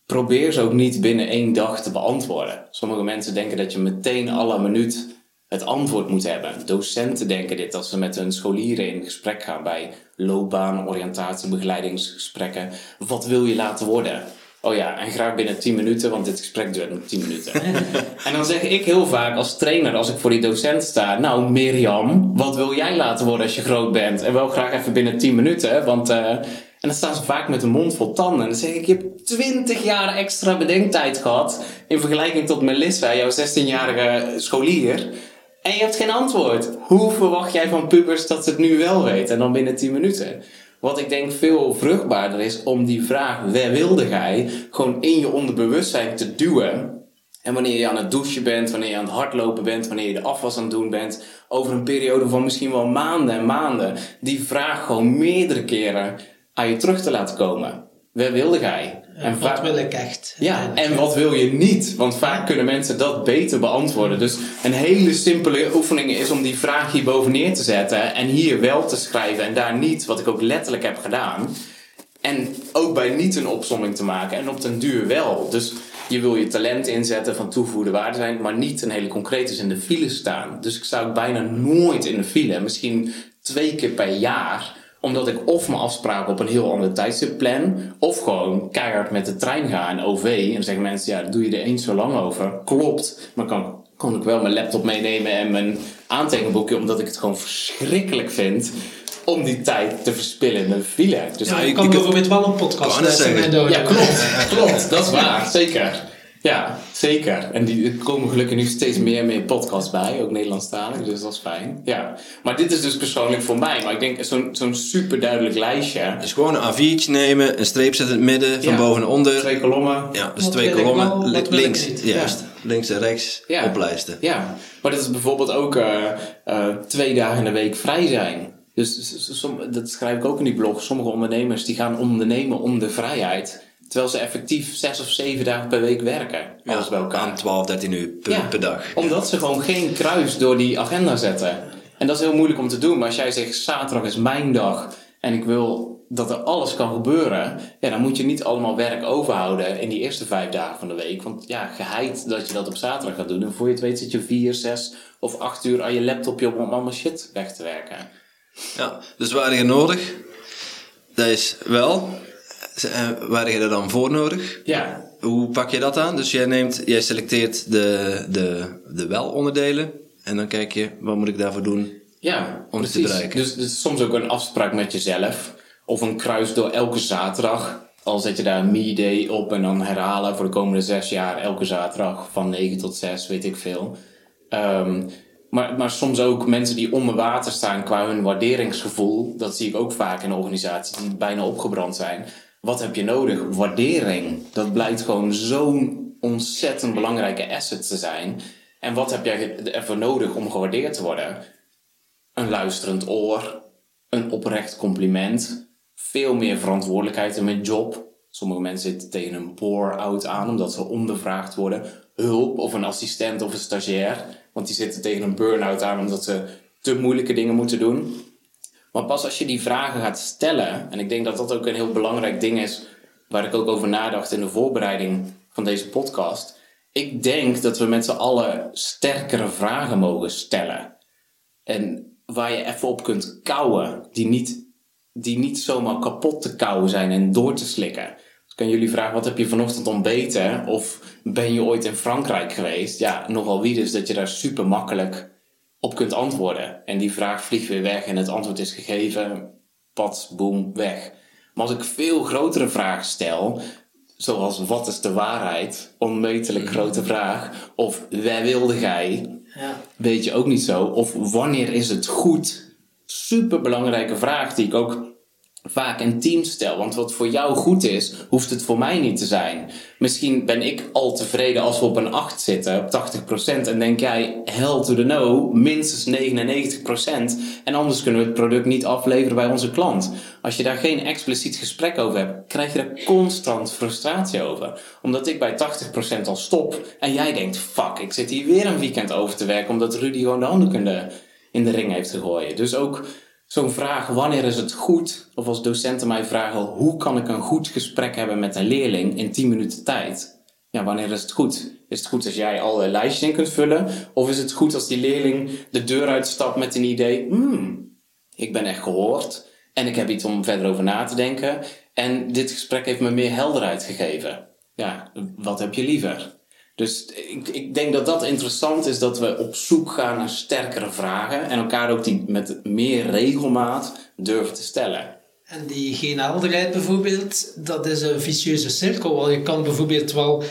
probeer ze ook niet binnen één dag te beantwoorden. Sommige mensen denken dat je meteen alle minuut het antwoord moet hebben. Docenten denken dit als ze met hun scholieren in gesprek gaan bij loopbaan, oriëntatie, begeleidingsgesprekken. Wat wil je laten worden? Oh ja, en graag binnen 10 minuten, want dit gesprek duurt nog 10 minuten. en dan zeg ik heel vaak als trainer, als ik voor die docent sta: Nou, Mirjam, wat wil jij laten worden als je groot bent? En wel graag even binnen 10 minuten, want eh, En dan staan ze vaak met een mond vol tanden. En dan zeg ik, je hebt 20 jaar extra bedenktijd gehad. In vergelijking tot Melissa, jouw 16-jarige scholier. En je hebt geen antwoord. Hoe verwacht jij van pubers dat ze het nu wel weten? En dan binnen 10 minuten. Wat ik denk veel vruchtbaarder is om die vraag, waar wilde jij, gewoon in je onderbewustzijn te duwen. En wanneer je aan het douchen bent, wanneer je aan het hardlopen bent, wanneer je de afwas aan het doen bent, over een periode van misschien wel maanden en maanden, die vraag gewoon meerdere keren aan je terug te laten komen. Waar wilde jij? En wat wil ik echt? Ja, en wat wil je niet? Want vaak kunnen mensen dat beter beantwoorden. Dus een hele simpele oefening is om die vraag hierboven neer te zetten en hier wel te schrijven en daar niet, wat ik ook letterlijk heb gedaan. En ook bij niet een opsomming te maken en op den duur wel. Dus je wil je talent inzetten van toevoegde waarde zijn, maar niet een hele concrete in de file staan. Dus ik sta ook bijna nooit in de file, misschien twee keer per jaar omdat ik of mijn afspraken op een heel ander tijdstip plan, of gewoon keihard met de trein ga en OV. En dan zeggen mensen, ja, daar doe je er eens zo lang over. Klopt, maar kan, kan ik wel mijn laptop meenemen en mijn aantekenboekje, omdat ik het gewoon verschrikkelijk vind om die tijd te verspillen in een file. Dus Ja, je kan bijvoorbeeld wel een podcast luisteren. zeggen. en door- ja, klopt. klopt, dat is waar. Zeker. Ja, zeker. En die er komen gelukkig nu steeds meer en meer podcasts bij, ook Nederlandstalig, dus dat is fijn. Ja. Maar dit is dus persoonlijk voor mij. Maar ik denk zo'n zo'n super duidelijk lijstje. Dus gewoon een A4'tje nemen, een streep zetten in het midden, van Ja. boven naar onder. Twee kolommen. Ja, dus Wat twee wil ik kolommen. wel, wat li- wil ik links, niet? juist. Links en rechts Ja. oplijsten. Ja, maar dat is bijvoorbeeld ook eh, eh, twee dagen in de week vrij zijn. Dus som- dat schrijf ik ook in die blog. Sommige ondernemers die gaan ondernemen om de vrijheid. Terwijl ze effectief zes of zeven dagen per week werken. Alles bij elkaar. Aan 12, 13 uur per, Ja, per dag. Omdat ze gewoon geen kruis door die agenda zetten. En dat is heel moeilijk om te doen. Maar als jij zegt, zaterdag is mijn dag en ik wil dat er alles kan gebeuren. Ja, dan moet je niet allemaal werk overhouden in die eerste vijf dagen van de week. Want ja, geheid dat je dat op zaterdag gaat doen. En voor je het weet zit je vier, zes of acht uur aan je laptopje om allemaal shit weg te werken. Ja, dus waar je nodig? Dat is wel. Eh, Waar je er dan voor nodig? Ja, Hoe pak je dat aan? Dus jij neemt, jij selecteert de, de, de wel-onderdelen. En dan kijk je, wat moet ik daarvoor doen? Ja, Om het te bereiken. Dus, dus soms ook een afspraak met jezelf. Of een kruis door elke zaterdag. Al zet je daar een me-day op en dan herhalen voor de komende zes jaar elke zaterdag van 9 tot 6, weet ik veel. Ehm, maar, maar soms ook mensen die onder water staan qua hun waarderingsgevoel. Dat zie ik ook vaak in organisaties die bijna opgebrand zijn. Wat heb je nodig? Waardering. Dat blijkt gewoon zo'n ontzettend belangrijke asset te zijn. En wat heb jij ervoor nodig om gewaardeerd te worden? een luisterend oor, een oprecht compliment, veel meer verantwoordelijkheid in mijn job. Sommige mensen zitten tegen een pour-out aan omdat ze ondervraagd worden. Hulp of een assistent of een stagiair, want die zitten tegen een burn-out aan omdat ze te moeilijke dingen moeten doen. Maar pas als je die vragen gaat stellen, en ik denk dat dat ook een heel belangrijk ding is, waar ik ook over nadacht in de voorbereiding van deze podcast. Ik denk dat we met z'n allen sterkere vragen mogen stellen. En waar je even op kunt kouwen, die niet, die niet zomaar kapot te kouwen zijn en door te slikken. Dus kan jullie vragen, wat heb je vanochtend ontbeten? Of ben je ooit in Frankrijk geweest? Ja, nogal wie dus dat je daar super makkelijk op kunt antwoorden. En die vraag vliegt weer weg en het antwoord is gegeven, pats, boem, weg. Maar als ik veel grotere vragen stel, zoals wat is de waarheid? Onmetelijk grote vraag. Of waar wilde gij? Ja. weet je ook niet zo. Of wanneer is het goed? Super belangrijke vraag die ik ook vaak in teams stel. Want wat voor jou goed is, hoeft het voor mij niet te zijn. Misschien ben ik al tevreden als we op een 8 zitten, op 80%. En denk jij, hell to the no, minstens 99%. En anders kunnen we het product niet afleveren bij onze klant. Als je daar geen expliciet gesprek over hebt, krijg je daar constant frustratie over. Omdat ik bij 80% al stop en jij denkt, fuck, ik zit hier weer een weekend over te werken omdat Rudy gewoon de handdoek in de, in de ring heeft gegooid. Dus ook zo'n vraag, wanneer is het goed? Of als docenten mij vragen, hoe kan ik een goed gesprek hebben met een leerling in 10 minuten tijd? Ja, wanneer is het goed? Is het goed als jij alle lijstjes in kunt vullen? Of is het goed als die leerling de deur uitstapt met een idee, hmm, ik ben echt gehoord en ik heb iets om verder over na te denken. En dit gesprek heeft me meer helderheid gegeven. Ja, wat heb je liever? Dus ik, ik denk dat dat interessant is dat we op zoek gaan naar sterkere vragen en elkaar ook die met meer regelmaat durven te stellen. En die geen helderheid bijvoorbeeld, dat is een vicieuze cirkel. Want je kan bijvoorbeeld wel,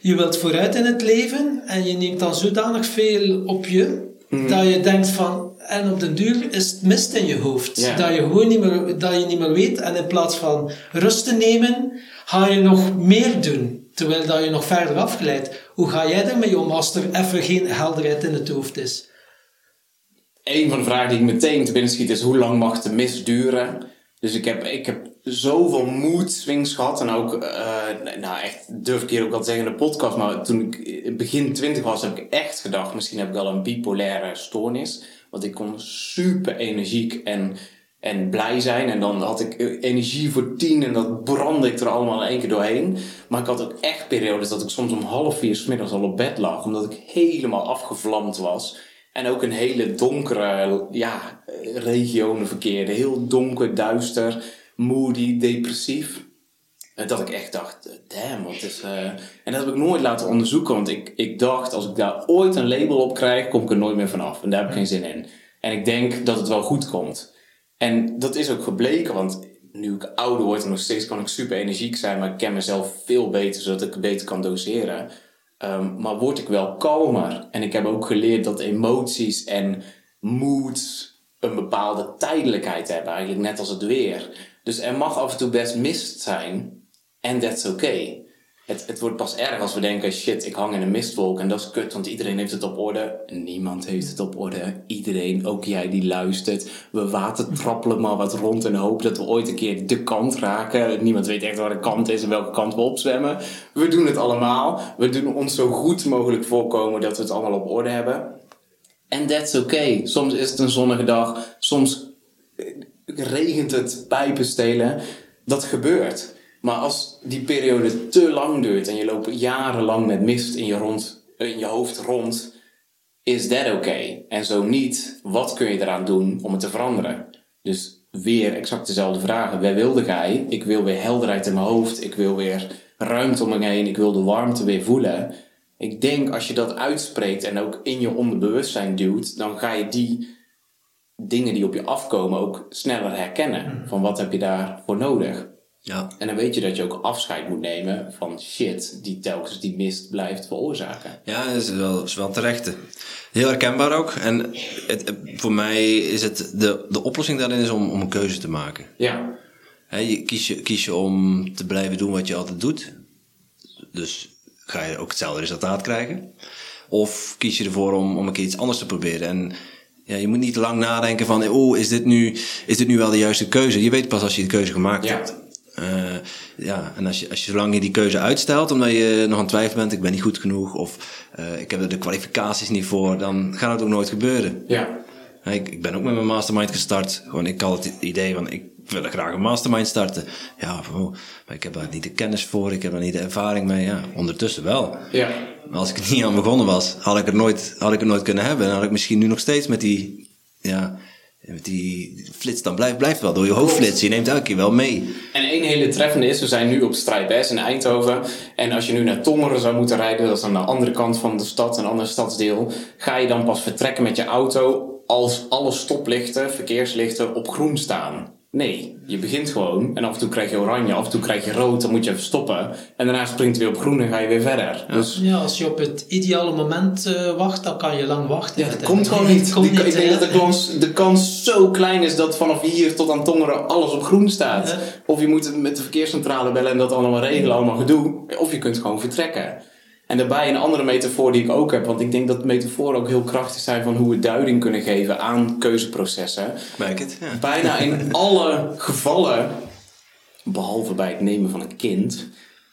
je wilt vooruit in het leven en je neemt dan zodanig veel op je, dat je denkt van, en op den duur is het mist in je hoofd. Dat je gewoon niet meer, dat je niet meer weet. En in plaats van rust te nemen, ga je nog meer doen. Terwijl dat je nog verder afgeleid. Hoe ga jij ermee om als er even geen helderheid in het hoofd is? Een van de vragen die ik meteen te binnen schiet is hoe lang mag de mist duren? Dus ik heb, ik heb zoveel mood swings gehad. En ook, eh, nou echt, durf ik hier ook wel te zeggen in de podcast. Maar toen ik in begin twintig was, heb ik echt gedacht, misschien heb ik wel een bipolaire stoornis. Want ik kon super energiek en, en blij zijn. En dan had ik eh, energie voor tien en dat brandde ik er allemaal in één keer doorheen. Maar ik had ook echt periodes dat ik soms om half vier 's al op bed lag. Omdat ik helemaal afgevlamd was. En ook een hele donkere ja, eh, regionen verkeerde. Heel donker, duister, moody, depressief. En dat ik echt dacht, eh, damn, wat is... eh, En dat heb ik nooit laten onderzoeken. Want ik, ik dacht, als ik daar ooit een label op krijg, kom ik er nooit meer vanaf. En daar heb ik geen zin in. En ik denk dat het wel goed komt. En dat is ook gebleken, want nu ik ouder word en nog steeds kan ik super energiek zijn, maar ik ken mezelf veel beter, zodat ik beter kan doseren. Ehm, maar word ik wel kalmer. En ik heb ook geleerd dat emoties en moods een bepaalde tijdelijkheid hebben, eigenlijk net als het weer. Dus er mag af en toe best mist zijn, en that's okay. Het, het wordt pas erg als we denken, shit, ik hang in een mistwolk en dat is kut, want iedereen heeft het op orde. Niemand heeft het op orde. Iedereen, ook jij die luistert. We watertrappelen maar wat rond en hopen dat we ooit een keer de kant raken. Niemand weet echt waar de kant is en welke kant we opzwemmen. We doen het allemaal. We doen ons zo goed mogelijk voorkomen dat we het allemaal op orde hebben. En that's okay. Soms is het een zonnige dag. Soms regent het pijpen stelen. Dat gebeurt. Maar als die periode te lang duurt en je loopt jarenlang met mist in je, rond, in je hoofd rond, is that okay? En zo niet, wat kun je eraan doen om het te veranderen? Dus weer exact dezelfde vragen. Waar wilde jij? Ik wil weer helderheid in mijn hoofd. Ik wil weer ruimte om me heen. Ik wil de warmte weer voelen. Ik denk als je dat uitspreekt en ook in je onderbewustzijn duwt, dan ga je die dingen die op je afkomen ook sneller herkennen. Van wat heb je daarvoor nodig? Ja, En dan weet je dat je ook afscheid moet nemen van shit die telkens die mist blijft veroorzaken. ja dat is wel, is wel terecht. Heel herkenbaar ook. En het, voor mij is het de, de oplossing daarin is om, om een keuze te maken. Ja, Hè, je, kies, je, kies je om te blijven doen wat je altijd doet. Dus ga je ook hetzelfde resultaat krijgen. Of kies je ervoor om, om een keer iets anders te proberen. En ja, je moet niet lang nadenken van, oh, is dit, nu, is dit nu wel de juiste keuze? Je weet pas als je de keuze gemaakt Ja. hebt. Eh, ja, en als je, als je zolang je die keuze uitstelt, omdat je nog aan het twijfelen bent, ik ben niet goed genoeg, of eh, ik heb er de kwalificaties niet voor, dan gaat het ook nooit gebeuren. ja, Ja, Ik, ik ben ook met mijn mastermind gestart. Gewoon, ik had het idee van, ik wil graag een mastermind starten. Ja, oh, maar ik heb daar niet de kennis voor, ik heb daar niet de ervaring mee. Ja, ondertussen wel. ja. Maar als ik er niet aan begonnen was, had ik het nooit, had ik het nooit kunnen hebben. En had ik misschien nu nog steeds met die, ja, die flits, dan blijft, blijft wel door je hoofd flitsen. Je neemt elke keer wel mee. En één hele treffende is, we zijn nu op Strijd S in Eindhoven. En als je nu naar Tongeren zou moeten rijden, dat is aan de andere kant van de stad, een ander stadsdeel. Ga je dan pas vertrekken met je auto als alle stoplichten, verkeerslichten op groen staan? Nee, je begint gewoon en af en toe krijg je oranje, af en toe krijg je rood, dan moet je even stoppen. En daarna springt het weer op groen en ga je weer verder. Dus Ja, als je op het ideale moment eh, wacht, dan kan je lang wachten. Ja, dat komt gewoon niet. Komt Die- ik niet, denk hè. dat de kans, de kans zo klein is dat vanaf hier tot aan Tongeren alles op groen staat. Ja. Of je moet met de verkeerscentrale bellen en dat allemaal regelen, allemaal gedoe. Of je kunt gewoon vertrekken. En daarbij een andere metafoor die ik ook heb, want ik denk dat metaforen ook heel krachtig zijn van hoe we duiding kunnen geven aan keuzeprocessen. Merk het, ja. Bijna in alle gevallen, behalve bij het nemen van een kind,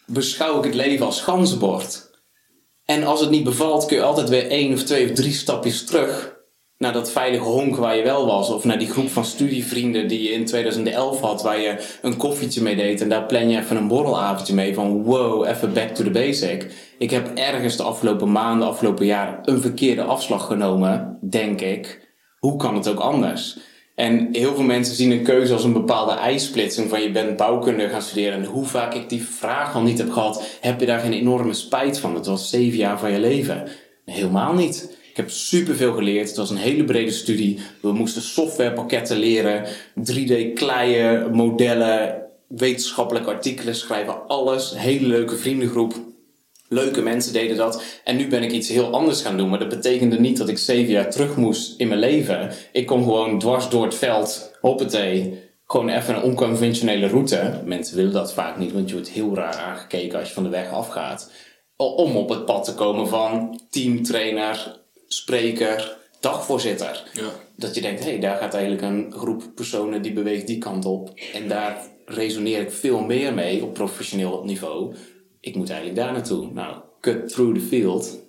beschouw ik het leven als ganzenbord. En als het niet bevalt, kun je altijd weer één of twee of drie stapjes terug naar dat veilige honk waar je wel was. Of naar die groep van studievrienden die je in 2011 had, waar je een koffietje mee deed. En daar plan je even een borrelavondje mee van wow, even back to the basic. Ik heb ergens de afgelopen maanden, afgelopen jaren een verkeerde afslag genomen, denk ik. Hoe kan het ook anders? En heel veel mensen zien een keuze als een bepaalde ijsplitsing van je bent bouwkunde gaan studeren. En hoe vaak ik die vraag al niet heb gehad, heb je daar geen enorme spijt van? Het was zeven jaar van je leven. Helemaal niet. Ik heb superveel geleerd. Het was een hele brede studie. We moesten softwarepakketten leren, 3D-kleien, modellen, wetenschappelijke artikelen schrijven, alles. Hele leuke vriendengroep. Leuke mensen deden dat. En nu ben ik iets heel anders gaan doen. Maar dat betekende niet dat ik zeven jaar terug moest in mijn leven. Ik kon gewoon dwars door het veld, hoppatee, gewoon even een onconventionele route. Mensen willen dat vaak niet, want je wordt heel raar aangekeken als je van de weg afgaat. Om op het pad te komen van teamtrainer, spreker, dagvoorzitter. Ja. Dat je denkt, hé, hey, daar gaat eigenlijk een groep personen die beweegt die kant op. En daar resoneer ik veel meer mee op professioneel niveau. Ik moet eigenlijk daar naartoe. Nou, cut through the field.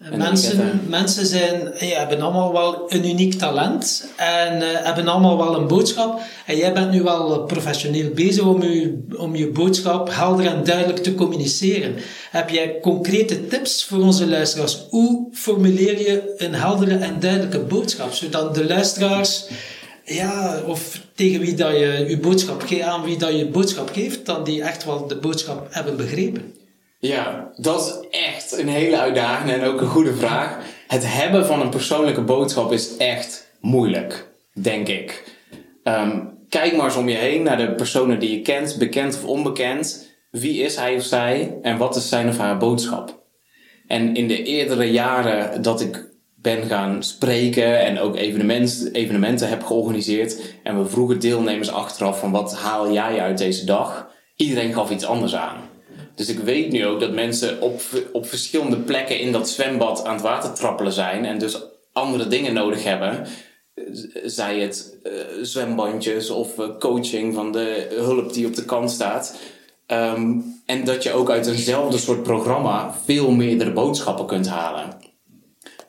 En Mensen, mensen zijn, ja, hebben allemaal wel een uniek talent en eh, hebben allemaal wel een boodschap. En jij bent nu wel professioneel bezig om je, om je boodschap helder en duidelijk te communiceren. Heb jij concrete tips voor onze luisteraars? Hoe formuleer je een heldere en duidelijke boodschap, zodat de luisteraars, ja, of tegen wie dat je je boodschap geeft, aan wie dat je boodschap geeft, dan die echt wel de boodschap hebben begrepen? Ja, dat is echt een hele uitdaging en ook een goede vraag. Het hebben van een persoonlijke boodschap is echt moeilijk, denk ik. Ehm, kijk maar eens om je heen naar de personen die je kent, bekend of onbekend. Wie is hij of zij en wat is zijn of haar boodschap? En in de eerdere jaren dat ik ben gaan spreken en ook evenement, evenementen heb georganiseerd en we vroegen deelnemers achteraf van wat haal jij uit deze dag? Iedereen gaf iets anders aan. Dus ik weet nu ook dat mensen op, op verschillende plekken in dat zwembad aan het water trappelen zijn en dus andere dingen nodig hebben. Zij het eh, zwembandjes of eh, coaching van de hulp die op de kant staat. Ehm, en dat je ook uit eenzelfde soort programma veel meerdere boodschappen kunt halen.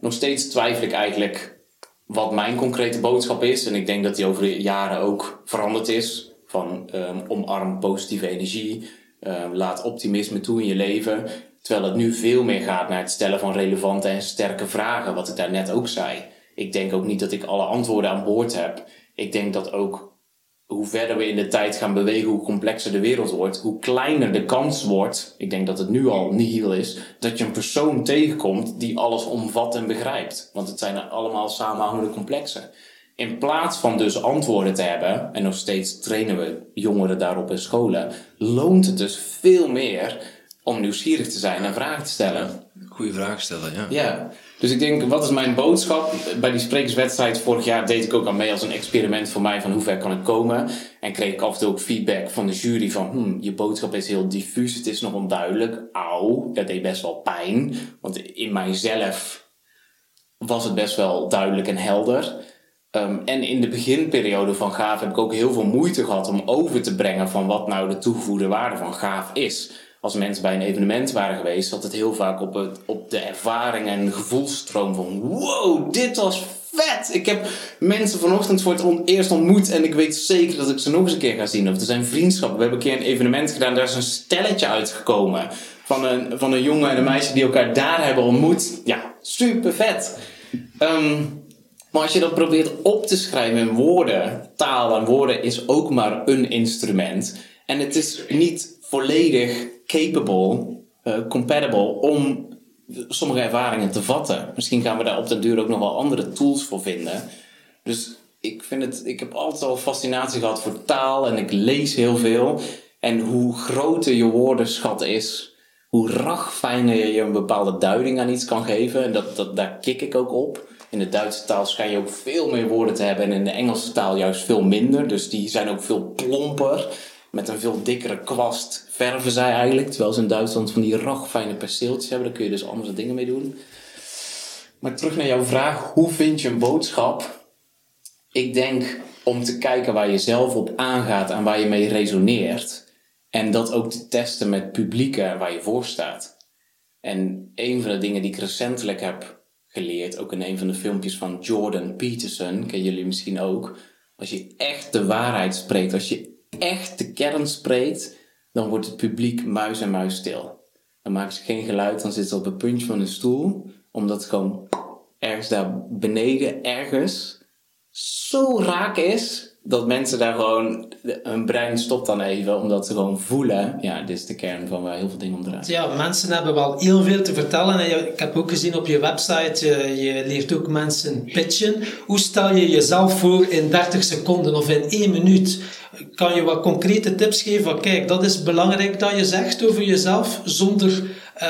Nog steeds twijfel ik eigenlijk wat mijn concrete boodschap is. En ik denk dat die over de jaren ook veranderd is. Van ehm, omarm positieve energie, ehm, laat optimisme toe in je leven. Terwijl het nu veel meer gaat naar het stellen van relevante en sterke vragen, wat ik daarnet ook zei. Ik denk ook niet dat ik alle antwoorden aan boord heb. Ik denk dat ook hoe verder we in de tijd gaan bewegen, hoe complexer de wereld wordt, hoe kleiner de kans wordt, ik denk dat het nu al nihil is, dat je een persoon tegenkomt die alles omvat en begrijpt. Want het zijn allemaal samenhangende complexen. In plaats van dus antwoorden te hebben, en nog steeds trainen we jongeren daarop in scholen, loont het dus veel meer om nieuwsgierig te zijn en vragen te stellen. Goeie vraag stellen, ja. Ja, dus ik denk, wat is mijn boodschap? Bij die sprekerswedstrijd vorig jaar deed ik ook aan mee als een experiment voor mij van hoe ver kan ik komen. En kreeg ik af en toe ook feedback van de jury van, hmm, je boodschap is heel diffuus, het is nog onduidelijk. Auw, dat deed best wel pijn, want in mijzelf was het best wel duidelijk en helder. Um, en in de beginperiode van Gaaf heb ik ook heel veel moeite gehad om over te brengen van wat nou de toegevoegde waarde van Gaaf is als mensen bij een evenement waren geweest, zat het heel vaak op, het, op de ervaring en gevoelstroom van wow, dit was vet! Ik heb mensen vanochtend voor het eerst ontmoet en ik weet zeker dat ik ze nog eens een keer ga zien. Of er zijn vriendschappen. We hebben een keer een evenement gedaan, daar is een stelletje uitgekomen. Van een, van een jongen en een meisje die elkaar daar hebben ontmoet. Ja, super vet! Um, maar als je dat probeert op te schrijven in woorden, taal en woorden is ook maar een instrument. En het is niet volledig capable, uh, compatible om sommige ervaringen te vatten. Misschien gaan we daar op den duur ook nog wel andere tools voor vinden. Dus ik, vind het, ik heb altijd al fascinatie gehad voor taal en ik lees heel veel. En hoe groter je woordenschat is, hoe ragfijner je een bepaalde duiding aan iets kan geven. En dat, dat, daar kik ik ook op. In de Duitse taal schijn je ook veel meer woorden te hebben en in de Engelse taal juist veel minder. Dus die zijn ook veel plomper met een veel dikkere kwast verven zij eigenlijk. Terwijl ze in Duitsland van die ragfijne perceeltjes hebben. Daar kun je dus andere dingen mee doen. Maar terug naar jouw vraag. Hoe vind je een boodschap? Ik denk om te kijken waar je zelf op aangaat en waar je mee resoneert. En dat ook te testen met publieken waar je voor staat. En een van de dingen die ik recentelijk heb geleerd, ook in een van de filmpjes van Jordan Peterson, kennen jullie misschien ook. Als je echt de waarheid spreekt, als je echt de kern spreekt, dan wordt het publiek muis en muis stil. Dan maken ze geen geluid, dan zitten ze op een puntje van een stoel, omdat het gewoon ergens daar beneden, ergens, zo raak is, dat mensen daar gewoon, hun brein stopt dan even, omdat ze gewoon voelen, ja, dit is de kern van waar heel veel dingen om draaien. Ja, mensen hebben wel heel veel te vertellen. En ik heb ook gezien op je website, je, je leert ook mensen pitchen. Hoe stel je jezelf voor in 30 seconden of in 1 minuut? Kan je wat concrete tips geven van kijk, dat is belangrijk dat je zegt over jezelf, zonder eh,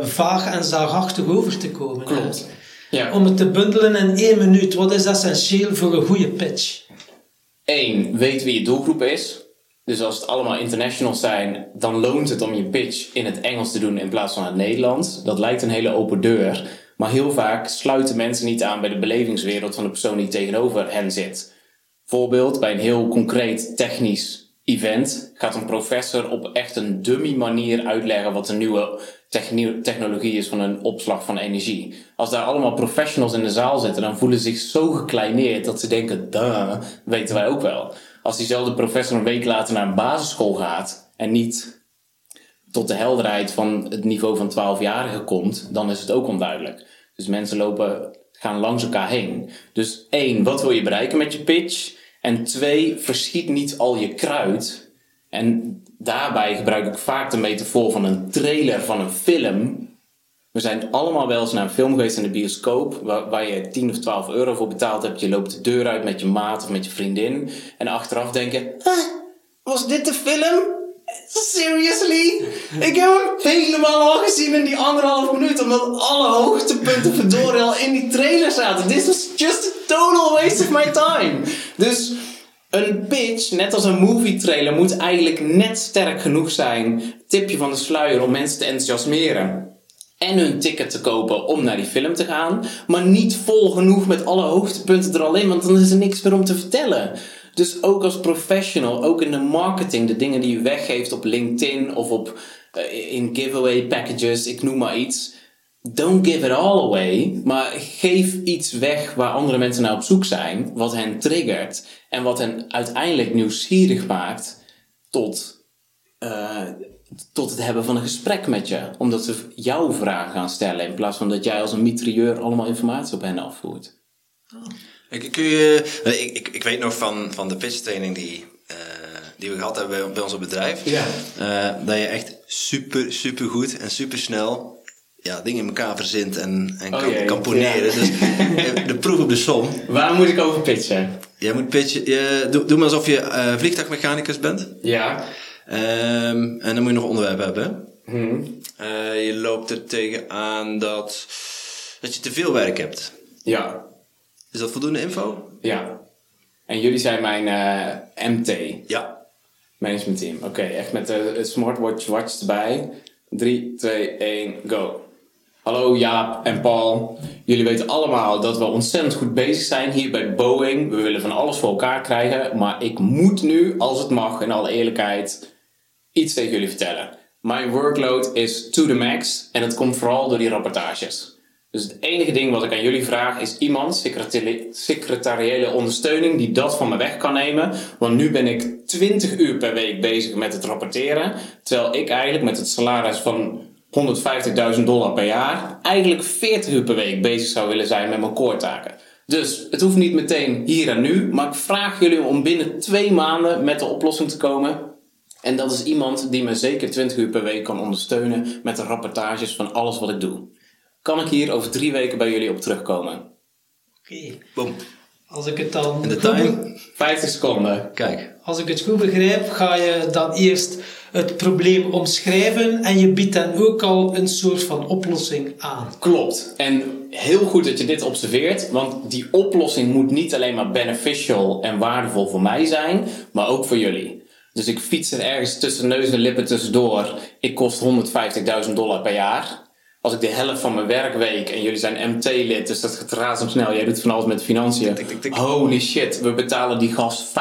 vaag en zaagachtig over te komen. Klopt. Ja. Om het te bundelen in 1 minuut, wat is essentieel voor een goede pitch? Eén, weet wie je doelgroep is. Dus als het allemaal internationals zijn, dan loont het om je pitch in het Engels te doen in plaats van het Nederlands. Dat lijkt een hele open deur. Maar heel vaak sluiten mensen niet aan bij de belevingswereld van de persoon die tegenover hen zit. Voorbeeld, bij een heel concreet technisch event gaat een professor op echt een dummy manier uitleggen wat de nieuwe technologie is van een opslag van energie. Als daar allemaal professionals in de zaal zitten, dan voelen ze zich zo gekleineerd dat ze denken, duh, weten wij ook wel. Als diezelfde professor een week later naar een basisschool gaat en niet tot de helderheid van het niveau van 12-jarigen komt, dan is het ook onduidelijk. Dus mensen lopen, gaan langs elkaar heen. Dus één, wat wil je bereiken met je pitch? En twee, verschiet niet al je kruid. En daarbij gebruik ik vaak de metafoor van een trailer van een film. We zijn allemaal wel eens naar een film geweest in de bioscoop, waar, waar je 10 of 12 euro voor betaald hebt. Je loopt de deur uit met je maat of met je vriendin. En achteraf denken, "Huh, was dit de film? Seriously? Ik heb hem helemaal al gezien in die anderhalf minuut, omdat alle hoogtepunten verdorie al in die trailer zaten. This was just a total waste of my time. Dus een pitch, net als een movie trailer, moet eigenlijk net sterk genoeg zijn. Tipje van de sluier om mensen te enthousiasmeren. En hun ticket te kopen om naar die film te gaan. Maar niet vol genoeg met alle hoogtepunten er al in, want dan is er niks meer om te vertellen. Dus ook als professional, ook in de marketing, de dingen die je weggeeft op LinkedIn of op, eh, in giveaway packages, ik noem maar iets. Don't give it all away, maar geef iets weg waar andere mensen naar op zoek zijn, wat hen triggert en wat hen uiteindelijk nieuwsgierig maakt tot, eh, tot het hebben van een gesprek met je. Omdat ze jouw vragen gaan stellen in plaats van dat jij als een mitrailleur allemaal informatie op hen afvoert. Ik, kun je, ik, ik, ik weet nog van, van de pitch training die, eh, die we gehad hebben bij, bij ons bedrijf. Ja. eh, dat je echt super, super goed en super snel ja, dingen in elkaar verzint en, en Oh kan, jee, kan poneren. ja. Dus eh, de proef op de som. Waar moet ik over pitchen? Jij moet pitchen, je, doe, doe maar alsof je eh, vliegtuigmechanicus bent. Ja. Ehm, en dan moet je nog onderwerp hebben. Hm. Eh, je loopt er tegenaan dat, dat je te veel werk hebt. Ja. Is dat voldoende info? Ja. En jullie zijn mijn MT. Ja. Management team. Oké, echt met de de smartwatch watch erbij. 3, 2, 1, go. Hallo Jaap en Paul. Jullie weten allemaal dat we ontzettend goed bezig zijn hier bij Boeing. We willen van alles voor elkaar krijgen. Maar ik moet nu, als het mag, in alle eerlijkheid, iets tegen jullie vertellen. Mijn workload is to the max. En het komt vooral door die rapportages. Dus het enige ding wat ik aan jullie vraag is iemand, secretari- secretariële ondersteuning, die dat van me weg kan nemen. Want nu ben ik 20 uur per week bezig met het rapporteren. Terwijl ik eigenlijk met het salaris van 150.000 dollar per jaar, eigenlijk 40 uur per week bezig zou willen zijn met mijn core taken. Dus het hoeft niet meteen hier en nu, maar ik vraag jullie om binnen twee maanden met de oplossing te komen. En dat is iemand die me zeker 20 uur per week kan ondersteunen met de rapportages van alles wat ik doe. Kan ik hier over drie weken bij jullie op terugkomen? Oké. Boom. Als ik het dan En de goed time? 50 seconden. Kijk. Als ik het goed begrijp, ga je dan eerst het probleem omschrijven en je biedt dan ook al een soort van oplossing aan. Klopt. En heel goed dat je dit observeert, want die oplossing moet niet alleen maar beneficial en waardevol voor mij zijn, maar ook voor jullie. Dus ik fiets er ergens tussen neus en lippen tussendoor. Ik kost 150.000 dollar per jaar. Als ik de helft van mijn werkweek en jullie zijn MT-lid, dus dat gaat razend Jij doet van alles met financiën. Holy shit, we betalen die gast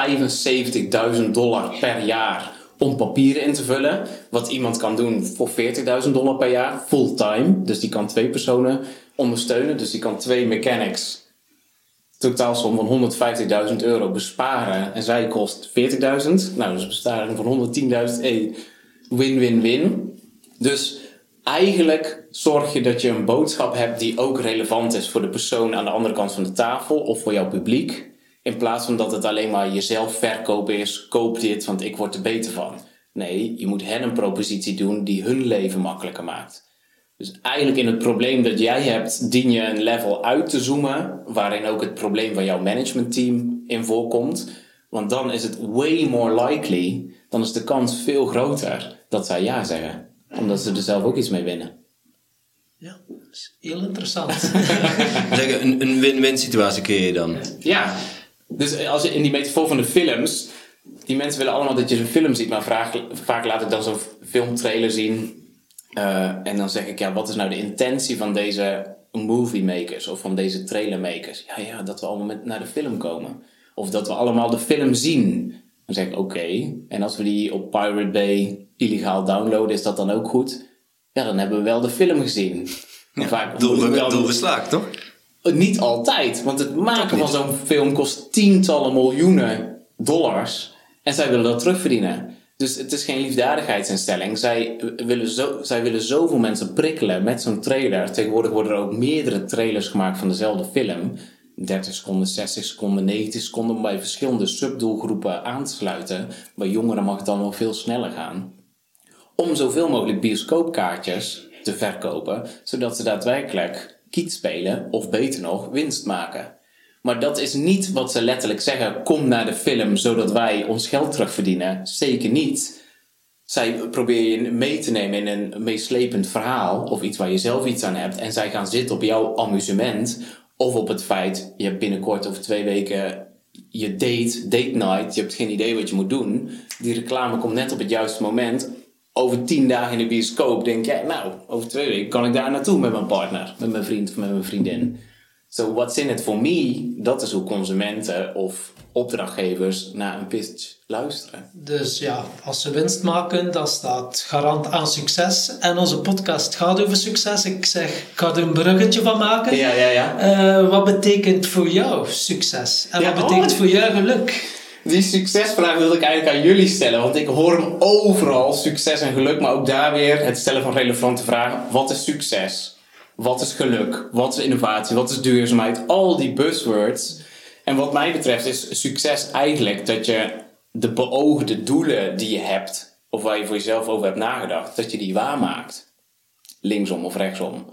75.000 dollar per jaar om papieren in te vullen. Wat iemand kan doen voor 40.000 dollar per jaar, fulltime. Dus die kan twee personen ondersteunen. Dus die kan twee mechanics totaalsom van 150.000 euro besparen. En zij kost 40.000. Nou, dus besparing van 110.000. Hey, win-win-win. Dus eigenlijk zorg je dat je een boodschap hebt die ook relevant is voor de persoon aan de andere kant van de tafel of voor jouw publiek. In plaats van dat het alleen maar jezelf verkopen is, koop dit, want ik word er beter van. Nee, je moet hen een propositie doen die hun leven makkelijker maakt. Dus eigenlijk in het probleem dat jij hebt, dien je een level uit te zoomen, waarin ook het probleem van jouw managementteam in voorkomt. Want dan is het way more likely, dan is de kans veel groter dat zij ja zeggen. Omdat ze er zelf ook iets mee winnen. Ja, dat is heel interessant. Zeggen, een, een win-win situatie creëer je dan. Ja, dus als je in die metafoor van de films, die mensen willen allemaal dat je een film ziet, maar vaak, vaak laat ik dan zo'n filmtrailer zien. eh, en dan zeg ik, ja, wat is nou de intentie van deze movie makers of van deze trailer makers? Ja, ja, dat we allemaal met, naar de film komen. Of dat we allemaal de film zien. Dan zeg ik, oké, en als we die op Pirate Bay illegaal downloaden, is dat dan ook goed? Ja, dan hebben we wel de film gezien. Maar vaak dan- Doorgeslaagd, toch? Niet altijd, want het maken van zo'n film kost tientallen miljoenen dollars. En zij willen dat terugverdienen. Dus het is geen liefdadigheidsinstelling. Zij willen, zo, zij willen zoveel mensen prikkelen met zo'n trailer. Tegenwoordig worden er ook meerdere trailers gemaakt van dezelfde film. 30 seconden, 60 seconden, 90 seconden om bij verschillende subdoelgroepen aan te sluiten. Bij jongeren mag het dan nog veel sneller gaan om zoveel mogelijk bioscoopkaartjes te verkopen, zodat ze daadwerkelijk kiet spelen of beter nog winst maken. Maar dat is niet wat ze letterlijk zeggen: kom naar de film zodat wij ons geld terugverdienen. Zeker niet. Zij proberen je mee te nemen in een meeslepend verhaal of iets waar je zelf iets aan hebt. En zij gaan zitten op jouw amusement of op het feit je hebt binnenkort over twee weken je date, date night. Je hebt geen idee wat je moet doen. Die reclame komt net op het juiste moment. Over tien dagen in de bioscoop denk jij, nou, over twee weken kan ik daar naartoe met mijn partner, met mijn vriend of met mijn vriendin. So what's in it for me? Dat is hoe consumenten of opdrachtgevers naar een pitch luisteren. Dus ja, als ze winst maken, dan staat garant aan succes. En onze podcast gaat over succes. Ik zeg, ik ga er een bruggetje van maken. Ja, ja, ja. Eh, wat betekent voor jou succes? En Ja, wat betekent oh. voor jou geluk? Die succesvraag wilde ik eigenlijk aan jullie stellen, want ik hoor hem overal, succes en geluk, maar ook daar weer het stellen van relevante vragen. Wat is succes? Wat is geluk? Wat is innovatie? Wat is duurzaamheid? Al die buzzwords. En wat mij betreft is succes eigenlijk dat je de beoogde doelen die je hebt, of waar je voor jezelf over hebt nagedacht, dat je die waarmaakt. Linksom of rechtsom.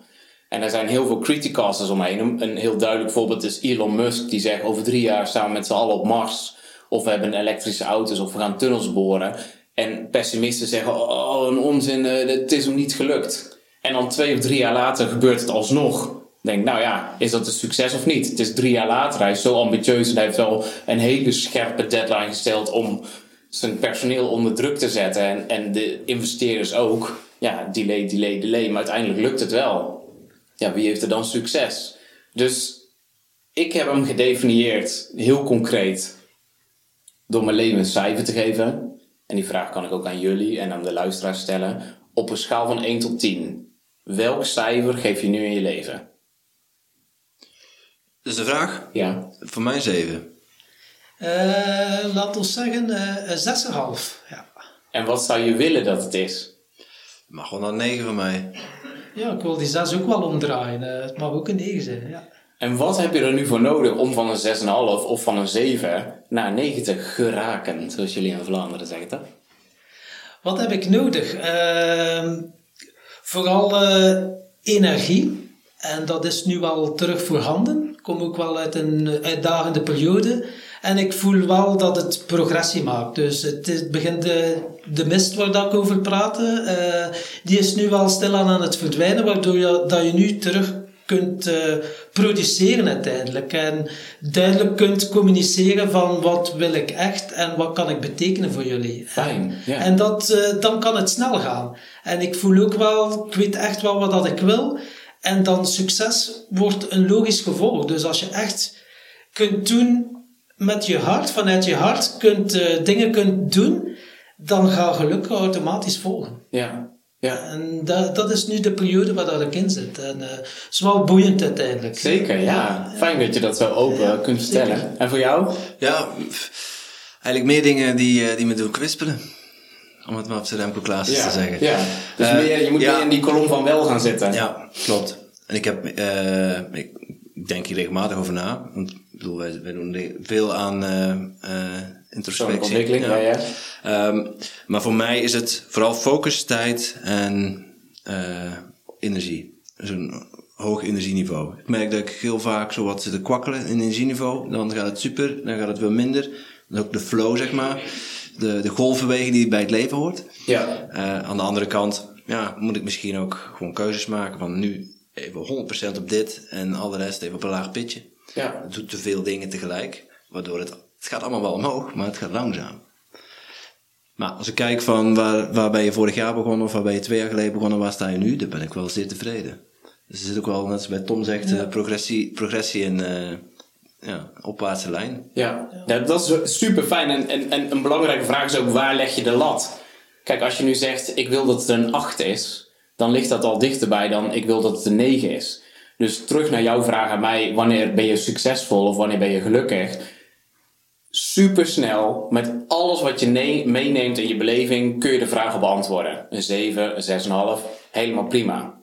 En er zijn heel veel criticasters omheen. Een, heel duidelijk voorbeeld is Elon Musk, die zegt over drie jaar staan we met z'n allen op Mars. Of we hebben elektrische auto's of we gaan tunnels boren. En pessimisten zeggen, oh een onzin, eh, het is hem niet gelukt. En dan twee of drie jaar later gebeurt het alsnog. Denk, nou ja, is dat een succes of niet? Het is drie jaar later, hij is zo ambitieus en hij heeft wel een hele scherpe deadline gesteld om zijn personeel onder druk te zetten. En, en de investeerders ook. Ja, delay, delay, delay. Maar uiteindelijk lukt het wel. Ja, wie heeft er dan succes? Dus ik heb hem gedefinieerd, heel concreet, door mijn leven een cijfer te geven. En die vraag kan ik ook aan jullie en aan de luisteraars stellen. Op een schaal van 1 tot 10. Welk cijfer geef je nu in je leven? Dus de vraag? Ja. Voor mij 7. Eh laat ons zeggen, eh, een 6,5. Ja. En wat zou je willen dat het is? Mag gewoon een 9 voor mij. ja, ik wil die 6 ook wel omdraaien. Eh, het mag ook een 9 zijn. Ja. En wat heb je er nu voor nodig om van een 6,5 of van een 7 naar een 9 te geraken? Zoals jullie in Vlaanderen zeggen? Wat heb ik nodig? Ehm, vooral eh, energie. En dat is nu wel terug voorhanden. Ik kom ook wel uit een uitdagende periode. En ik voel wel dat het progressie maakt. Dus het begint de, de mist waar dat ik over praatte, eh, die is nu wel stilaan aan het verdwijnen, waardoor je, dat je nu terug kunt eh, produceren uiteindelijk. En duidelijk kunt communiceren van wat wil ik echt en wat kan ik betekenen voor jullie. Fijn, ja. En dat, eh, dan kan het snel gaan. En ik voel ook wel, ik weet echt wel wat dat ik wil. En dan succes wordt een logisch gevolg. Dus als je echt kunt doen met je hart, vanuit je hart, kunt, eh, dingen kunt doen, dan gaat geluk automatisch volgen. Ja. Ja. En dat, dat is nu de periode waar dat ik in zit. En eh, het is wel boeiend uiteindelijk. Zeker, ja. Fijn dat je dat zo open kunt vertellen. zeker. En voor jou? Ja, eigenlijk meer dingen die, eh, die me doen kwispelen. Om het maar op zijn Remco te zeggen. Ja. Dus Eh, meer, je moet ja. meer in die kolom van wel gaan zitten. Ja, klopt. En ik heb, eh, ik denk hier regelmatig over na. Want bedoel, wij, wij doen de- veel aan eh, eh, introspectie. ontwikkeling, ja, ja. Ehm, maar voor mij is het vooral focus, tijd en eh, energie. Dus een hoog energieniveau. Ik merk dat ik heel vaak zo wat zit te kwakkelen in energieniveau. Dan gaat het super, dan gaat het wel minder. Dan ook de flow, zeg maar. De, de golfbeweging die bij het leven hoort. Ja. Eh, aan de andere kant ja, moet ik misschien ook gewoon keuzes maken van nu even 100% op dit en al de rest even op een laag pitje. Ja. Het doet te veel dingen tegelijk, waardoor het, het gaat allemaal wel omhoog, maar het gaat langzaam. Maar als ik kijk van waar, waar ben je vorig jaar begonnen of waar ben je twee jaar geleden begonnen, waar sta je nu, dan ben ik wel zeer tevreden. Dus er zit ook wel, net zoals bij Tom zegt, eh, progressie, progressie in eh ja, opwaartse lijn. Ja, ja dat is super fijn. En, en, en een belangrijke vraag is ook waar leg je de lat? Kijk, als je nu zegt ik wil dat het een 8 is, dan ligt dat al dichterbij dan ik wil dat het een 9 is. Dus terug naar jouw vraag aan mij, wanneer ben je succesvol of wanneer ben je gelukkig? Super snel, met alles wat je ne- meeneemt in je beleving, kun je de vragen beantwoorden. Een 7, een 6,5, helemaal prima.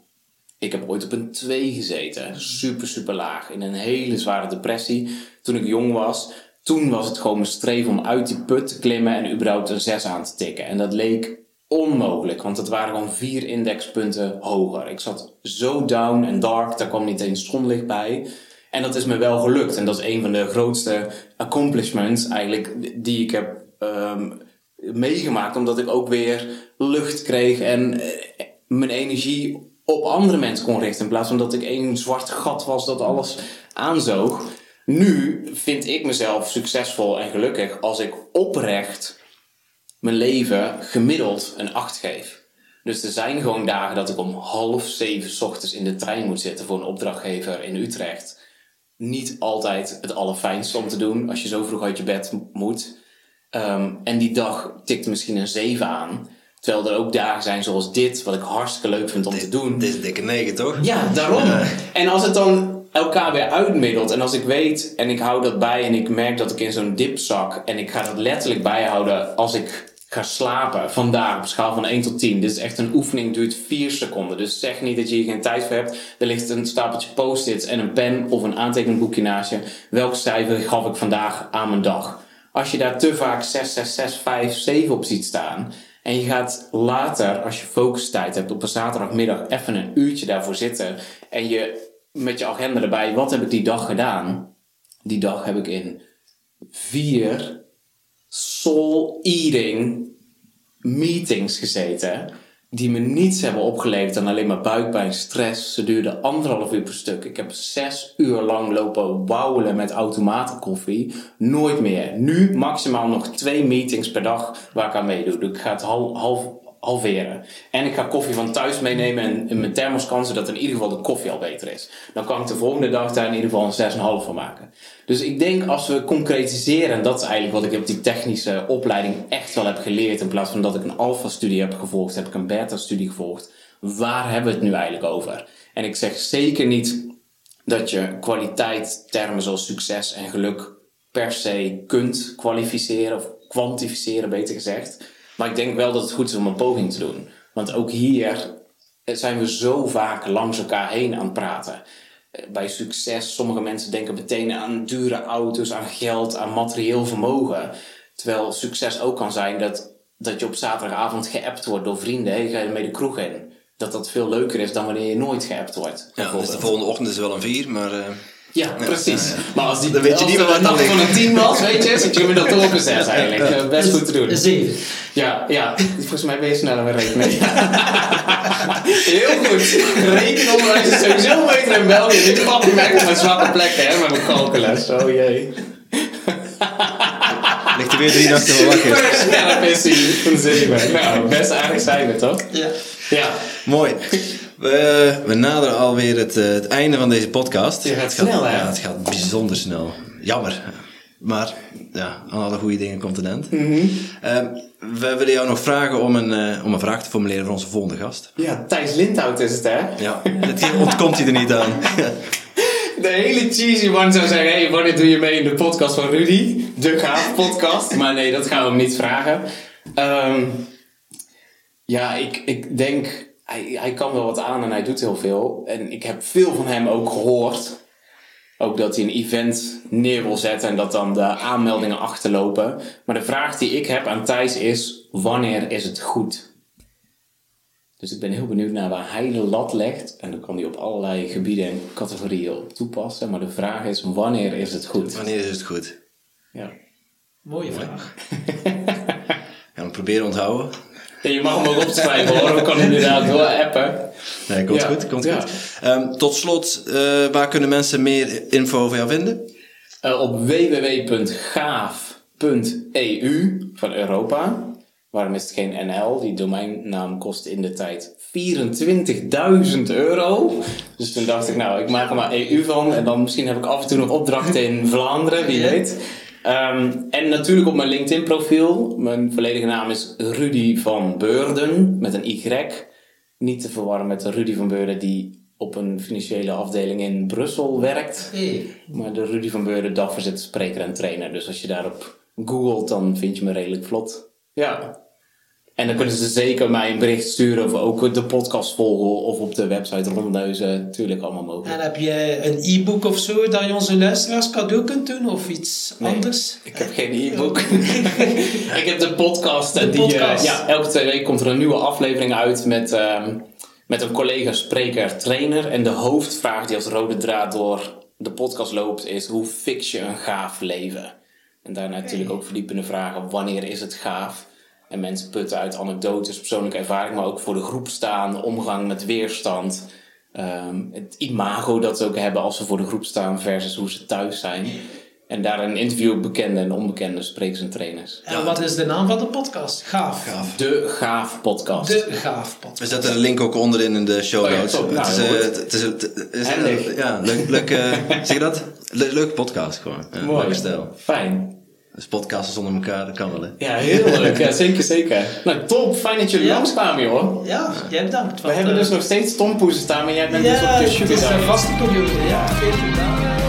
Ik heb ooit op een 2 gezeten. Super, super laag. In een hele zware depressie. Toen ik jong was. Toen was het gewoon mijn streven om uit die put te klimmen en überhaupt een 6 aan te tikken. En dat leek onmogelijk, want het waren gewoon vier indexpunten hoger. Ik zat zo down en dark, daar kwam niet eens zonlicht bij. En dat is me wel gelukt. En dat is een van de grootste accomplishments eigenlijk die ik heb ehm, meegemaakt. Omdat ik ook weer lucht kreeg en eh, mijn energie op andere mensen kon richten. In plaats van dat ik één zwart gat was dat alles aanzoog. Nu vind ik mezelf succesvol en gelukkig als ik oprecht mijn leven gemiddeld een 8 geef. Dus er zijn gewoon dagen dat ik om half zeven ochtends in de trein moet zitten voor een opdrachtgever in Utrecht. Niet altijd het allerfijnste om te doen als je zo vroeg uit je bed moet. Ehm, en die dag tikt misschien een 7 aan. Terwijl er ook dagen zijn zoals dit, wat ik hartstikke leuk vind om te doen. Dit is een dikke negen, toch? Ja, daarom. En als het dan elkaar weer uitmiddelt en als ik weet en ik hou dat bij en ik merk dat ik in zo'n dip zak en ik ga dat letterlijk bijhouden als ik ga slapen vandaag op schaal van 1 tot 10. Dit is echt een oefening, duurt 4 seconden. Dus zeg niet dat je hier geen tijd voor hebt. Er ligt een stapeltje post-its en een pen of een aantekenboekje naast je. Welk cijfer gaf ik vandaag aan mijn dag? Als je daar te vaak 6, 6, 6, 5, 7 op ziet staan en je gaat later, als je focustijd hebt op een zaterdagmiddag, even een uurtje daarvoor zitten. En je met je agenda erbij, wat heb ik die dag gedaan? Die dag heb ik in vier soul-eating meetings gezeten. Die me niets hebben opgeleverd dan alleen maar buikpijn, stress. Ze duurden anderhalf uur per stuk. Ik heb zes uur lang lopen wauwelen met automatenkoffie. Nooit meer. Nu maximaal nog twee meetings per dag waar ik aan meedoe. Dus ik ga het hal- half, halveren. En ik ga koffie van thuis meenemen en in mijn thermoskan, zodat in ieder geval de koffie al beter is. Dan kan ik de volgende dag daar in ieder geval een 6,5 van maken. Dus ik denk als we concretiseren, en dat is eigenlijk wat ik op die technische opleiding echt wel heb geleerd, in plaats van dat ik een alpha-studie heb gevolgd, heb ik een beta-studie gevolgd. Waar hebben we het nu eigenlijk over? En ik zeg zeker niet dat je kwaliteit, termen zoals succes en geluk per se kunt kwalificeren of kwantificeren, beter gezegd. Maar ik denk wel dat het goed is om een poging te doen. Want ook hier zijn we zo vaak langs elkaar heen aan het praten. Eh, Bij succes, sommige mensen denken meteen aan dure auto's, aan geld, aan materieel vermogen. Terwijl succes ook kan zijn dat, dat je op zaterdagavond geappt wordt door vrienden. Hey, ga je mee de kroeg in? Dat dat veel leuker is dan wanneer je nooit geappt wordt. Ja, dus de volgende ochtend is wel een vier, maar... eh, Ja, precies. ja, ja. Maar als die Dan weet je als niet meer een wat nacht er van een tien was, weet je, zit je gemiddeld op een zes eigenlijk. Eh, Best goed te doen. Een zeven. Ja, ja. Volgens mij ben je sneller met rekenen. Heel goed. Rekenonderwijs is sowieso beter in België. Nu pap ik op mijn zwakke plekken, hè, met mijn calculus. Oh jee. ligt er weer drie nachten te wakker. Scherp is hij. Een zeven. Nou, best aardig zijn we, toch? Ja. Ja. Mooi. We, we naderen alweer het, eh, het einde van deze podcast. Je gaat het snel, hè? Ja, het gaat bijzonder snel. Jammer. Maar ja, aan alle goede dingen komt een eind. Mhm. Ehm, we willen jou nog vragen om een, eh, om een vraag te formuleren voor onze volgende gast. Ja, Thijs Lindhout is het, hè? Ja, het ontkomt hij er niet aan. De hele cheesy one zou zeggen: hey, wanneer doe je mee in de podcast van Rudy? De gaaf podcast. Maar nee, dat gaan we hem niet vragen. Ehm, ja, ik, ik denk, hij, hij kan wel wat aan en hij doet heel veel. En ik heb veel van hem ook gehoord. ook dat hij een event neer wil zetten en dat dan de aanmeldingen achterlopen. Maar de vraag die ik heb aan Thijs is: wanneer is het goed? Dus ik ben heel benieuwd naar waar hij de lat legt. En dan kan hij op allerlei gebieden en categorieën op toepassen. Maar de vraag is: wanneer is het goed? Wanneer is het goed? Ja. Mooie vraag. Gaan we proberen onthouden. Je mag hem ook opschrijven hoor. We kan inderdaad door appen. Nee, komt Ja, goed. Komt ja. goed. Ehm, tot slot, eh, waar kunnen mensen meer info over jou vinden? Eh, op www.gaaf.eu van Europa. Waarom is het geen NL? Die domeinnaam kost in de tijd 24.000 euro. Dus toen dacht ik, nou, ik maak er maar EU van. En dan misschien heb ik af en toe nog opdrachten in Vlaanderen, wie weet. Ehm, en natuurlijk op mijn LinkedIn profiel. Mijn volledige naam is Rudy van Beurden met een Y. Niet te verwarren met de Rudy van Beurden die op een financiële afdeling in Brussel werkt. Hey. Maar de Rudy van Beurden dagvoorzitter, spreker en trainer. Dus als je daarop googelt, dan vind je me redelijk vlot. Ja. En dan kunnen ze zeker mij een bericht sturen of ook de podcast volgen of op de website rondneuzen. Natuurlijk allemaal mogelijk. En heb je een e-book of zo dat je onze luisteraars cadeau kunt doen of iets Nee, anders? Ik heb geen e-book. ik heb de podcast. De die, eh, ja, elke twee weken komt er een nieuwe aflevering uit met, ehm, met een collega, spreker, trainer. En de hoofdvraag die als rode draad door de podcast loopt is: hoe fix je een gaaf leven? En daarna natuurlijk ook verdiepende vragen: wanneer is het gaaf? En mensen putten uit anekdotes, persoonlijke ervaring, maar ook voor de groep staan, omgang met weerstand. Ehm, het imago dat ze ook hebben als ze voor de groep staan versus hoe ze thuis zijn. En daarin interview bekende en onbekende sprekers en trainers. En wat is de naam van de podcast? Gaaf. De Gaaf Podcast. De Gaaf podcast. We zetten een link ook onderin in de show Oh ja, notes. top. Nou, het is, heel eh, het is, het is Handig. ja, leuk, leuk eh, zeg je dat? Le leuk podcast gewoon. Ja, Mooi. Stijl. Fijn. Dus podcasten zonder elkaar, dat kan wel hè. Ja, heel leuk. Ja, zeker, zeker. Nou, top. Fijn dat jullie Ja. langskwamen, joh. Ja, jij bedankt. We hebben dus nog steeds tompoezen staan, maar jij bent ja, dus op de het sugar is een vaste periode. Ja, 14 dagen.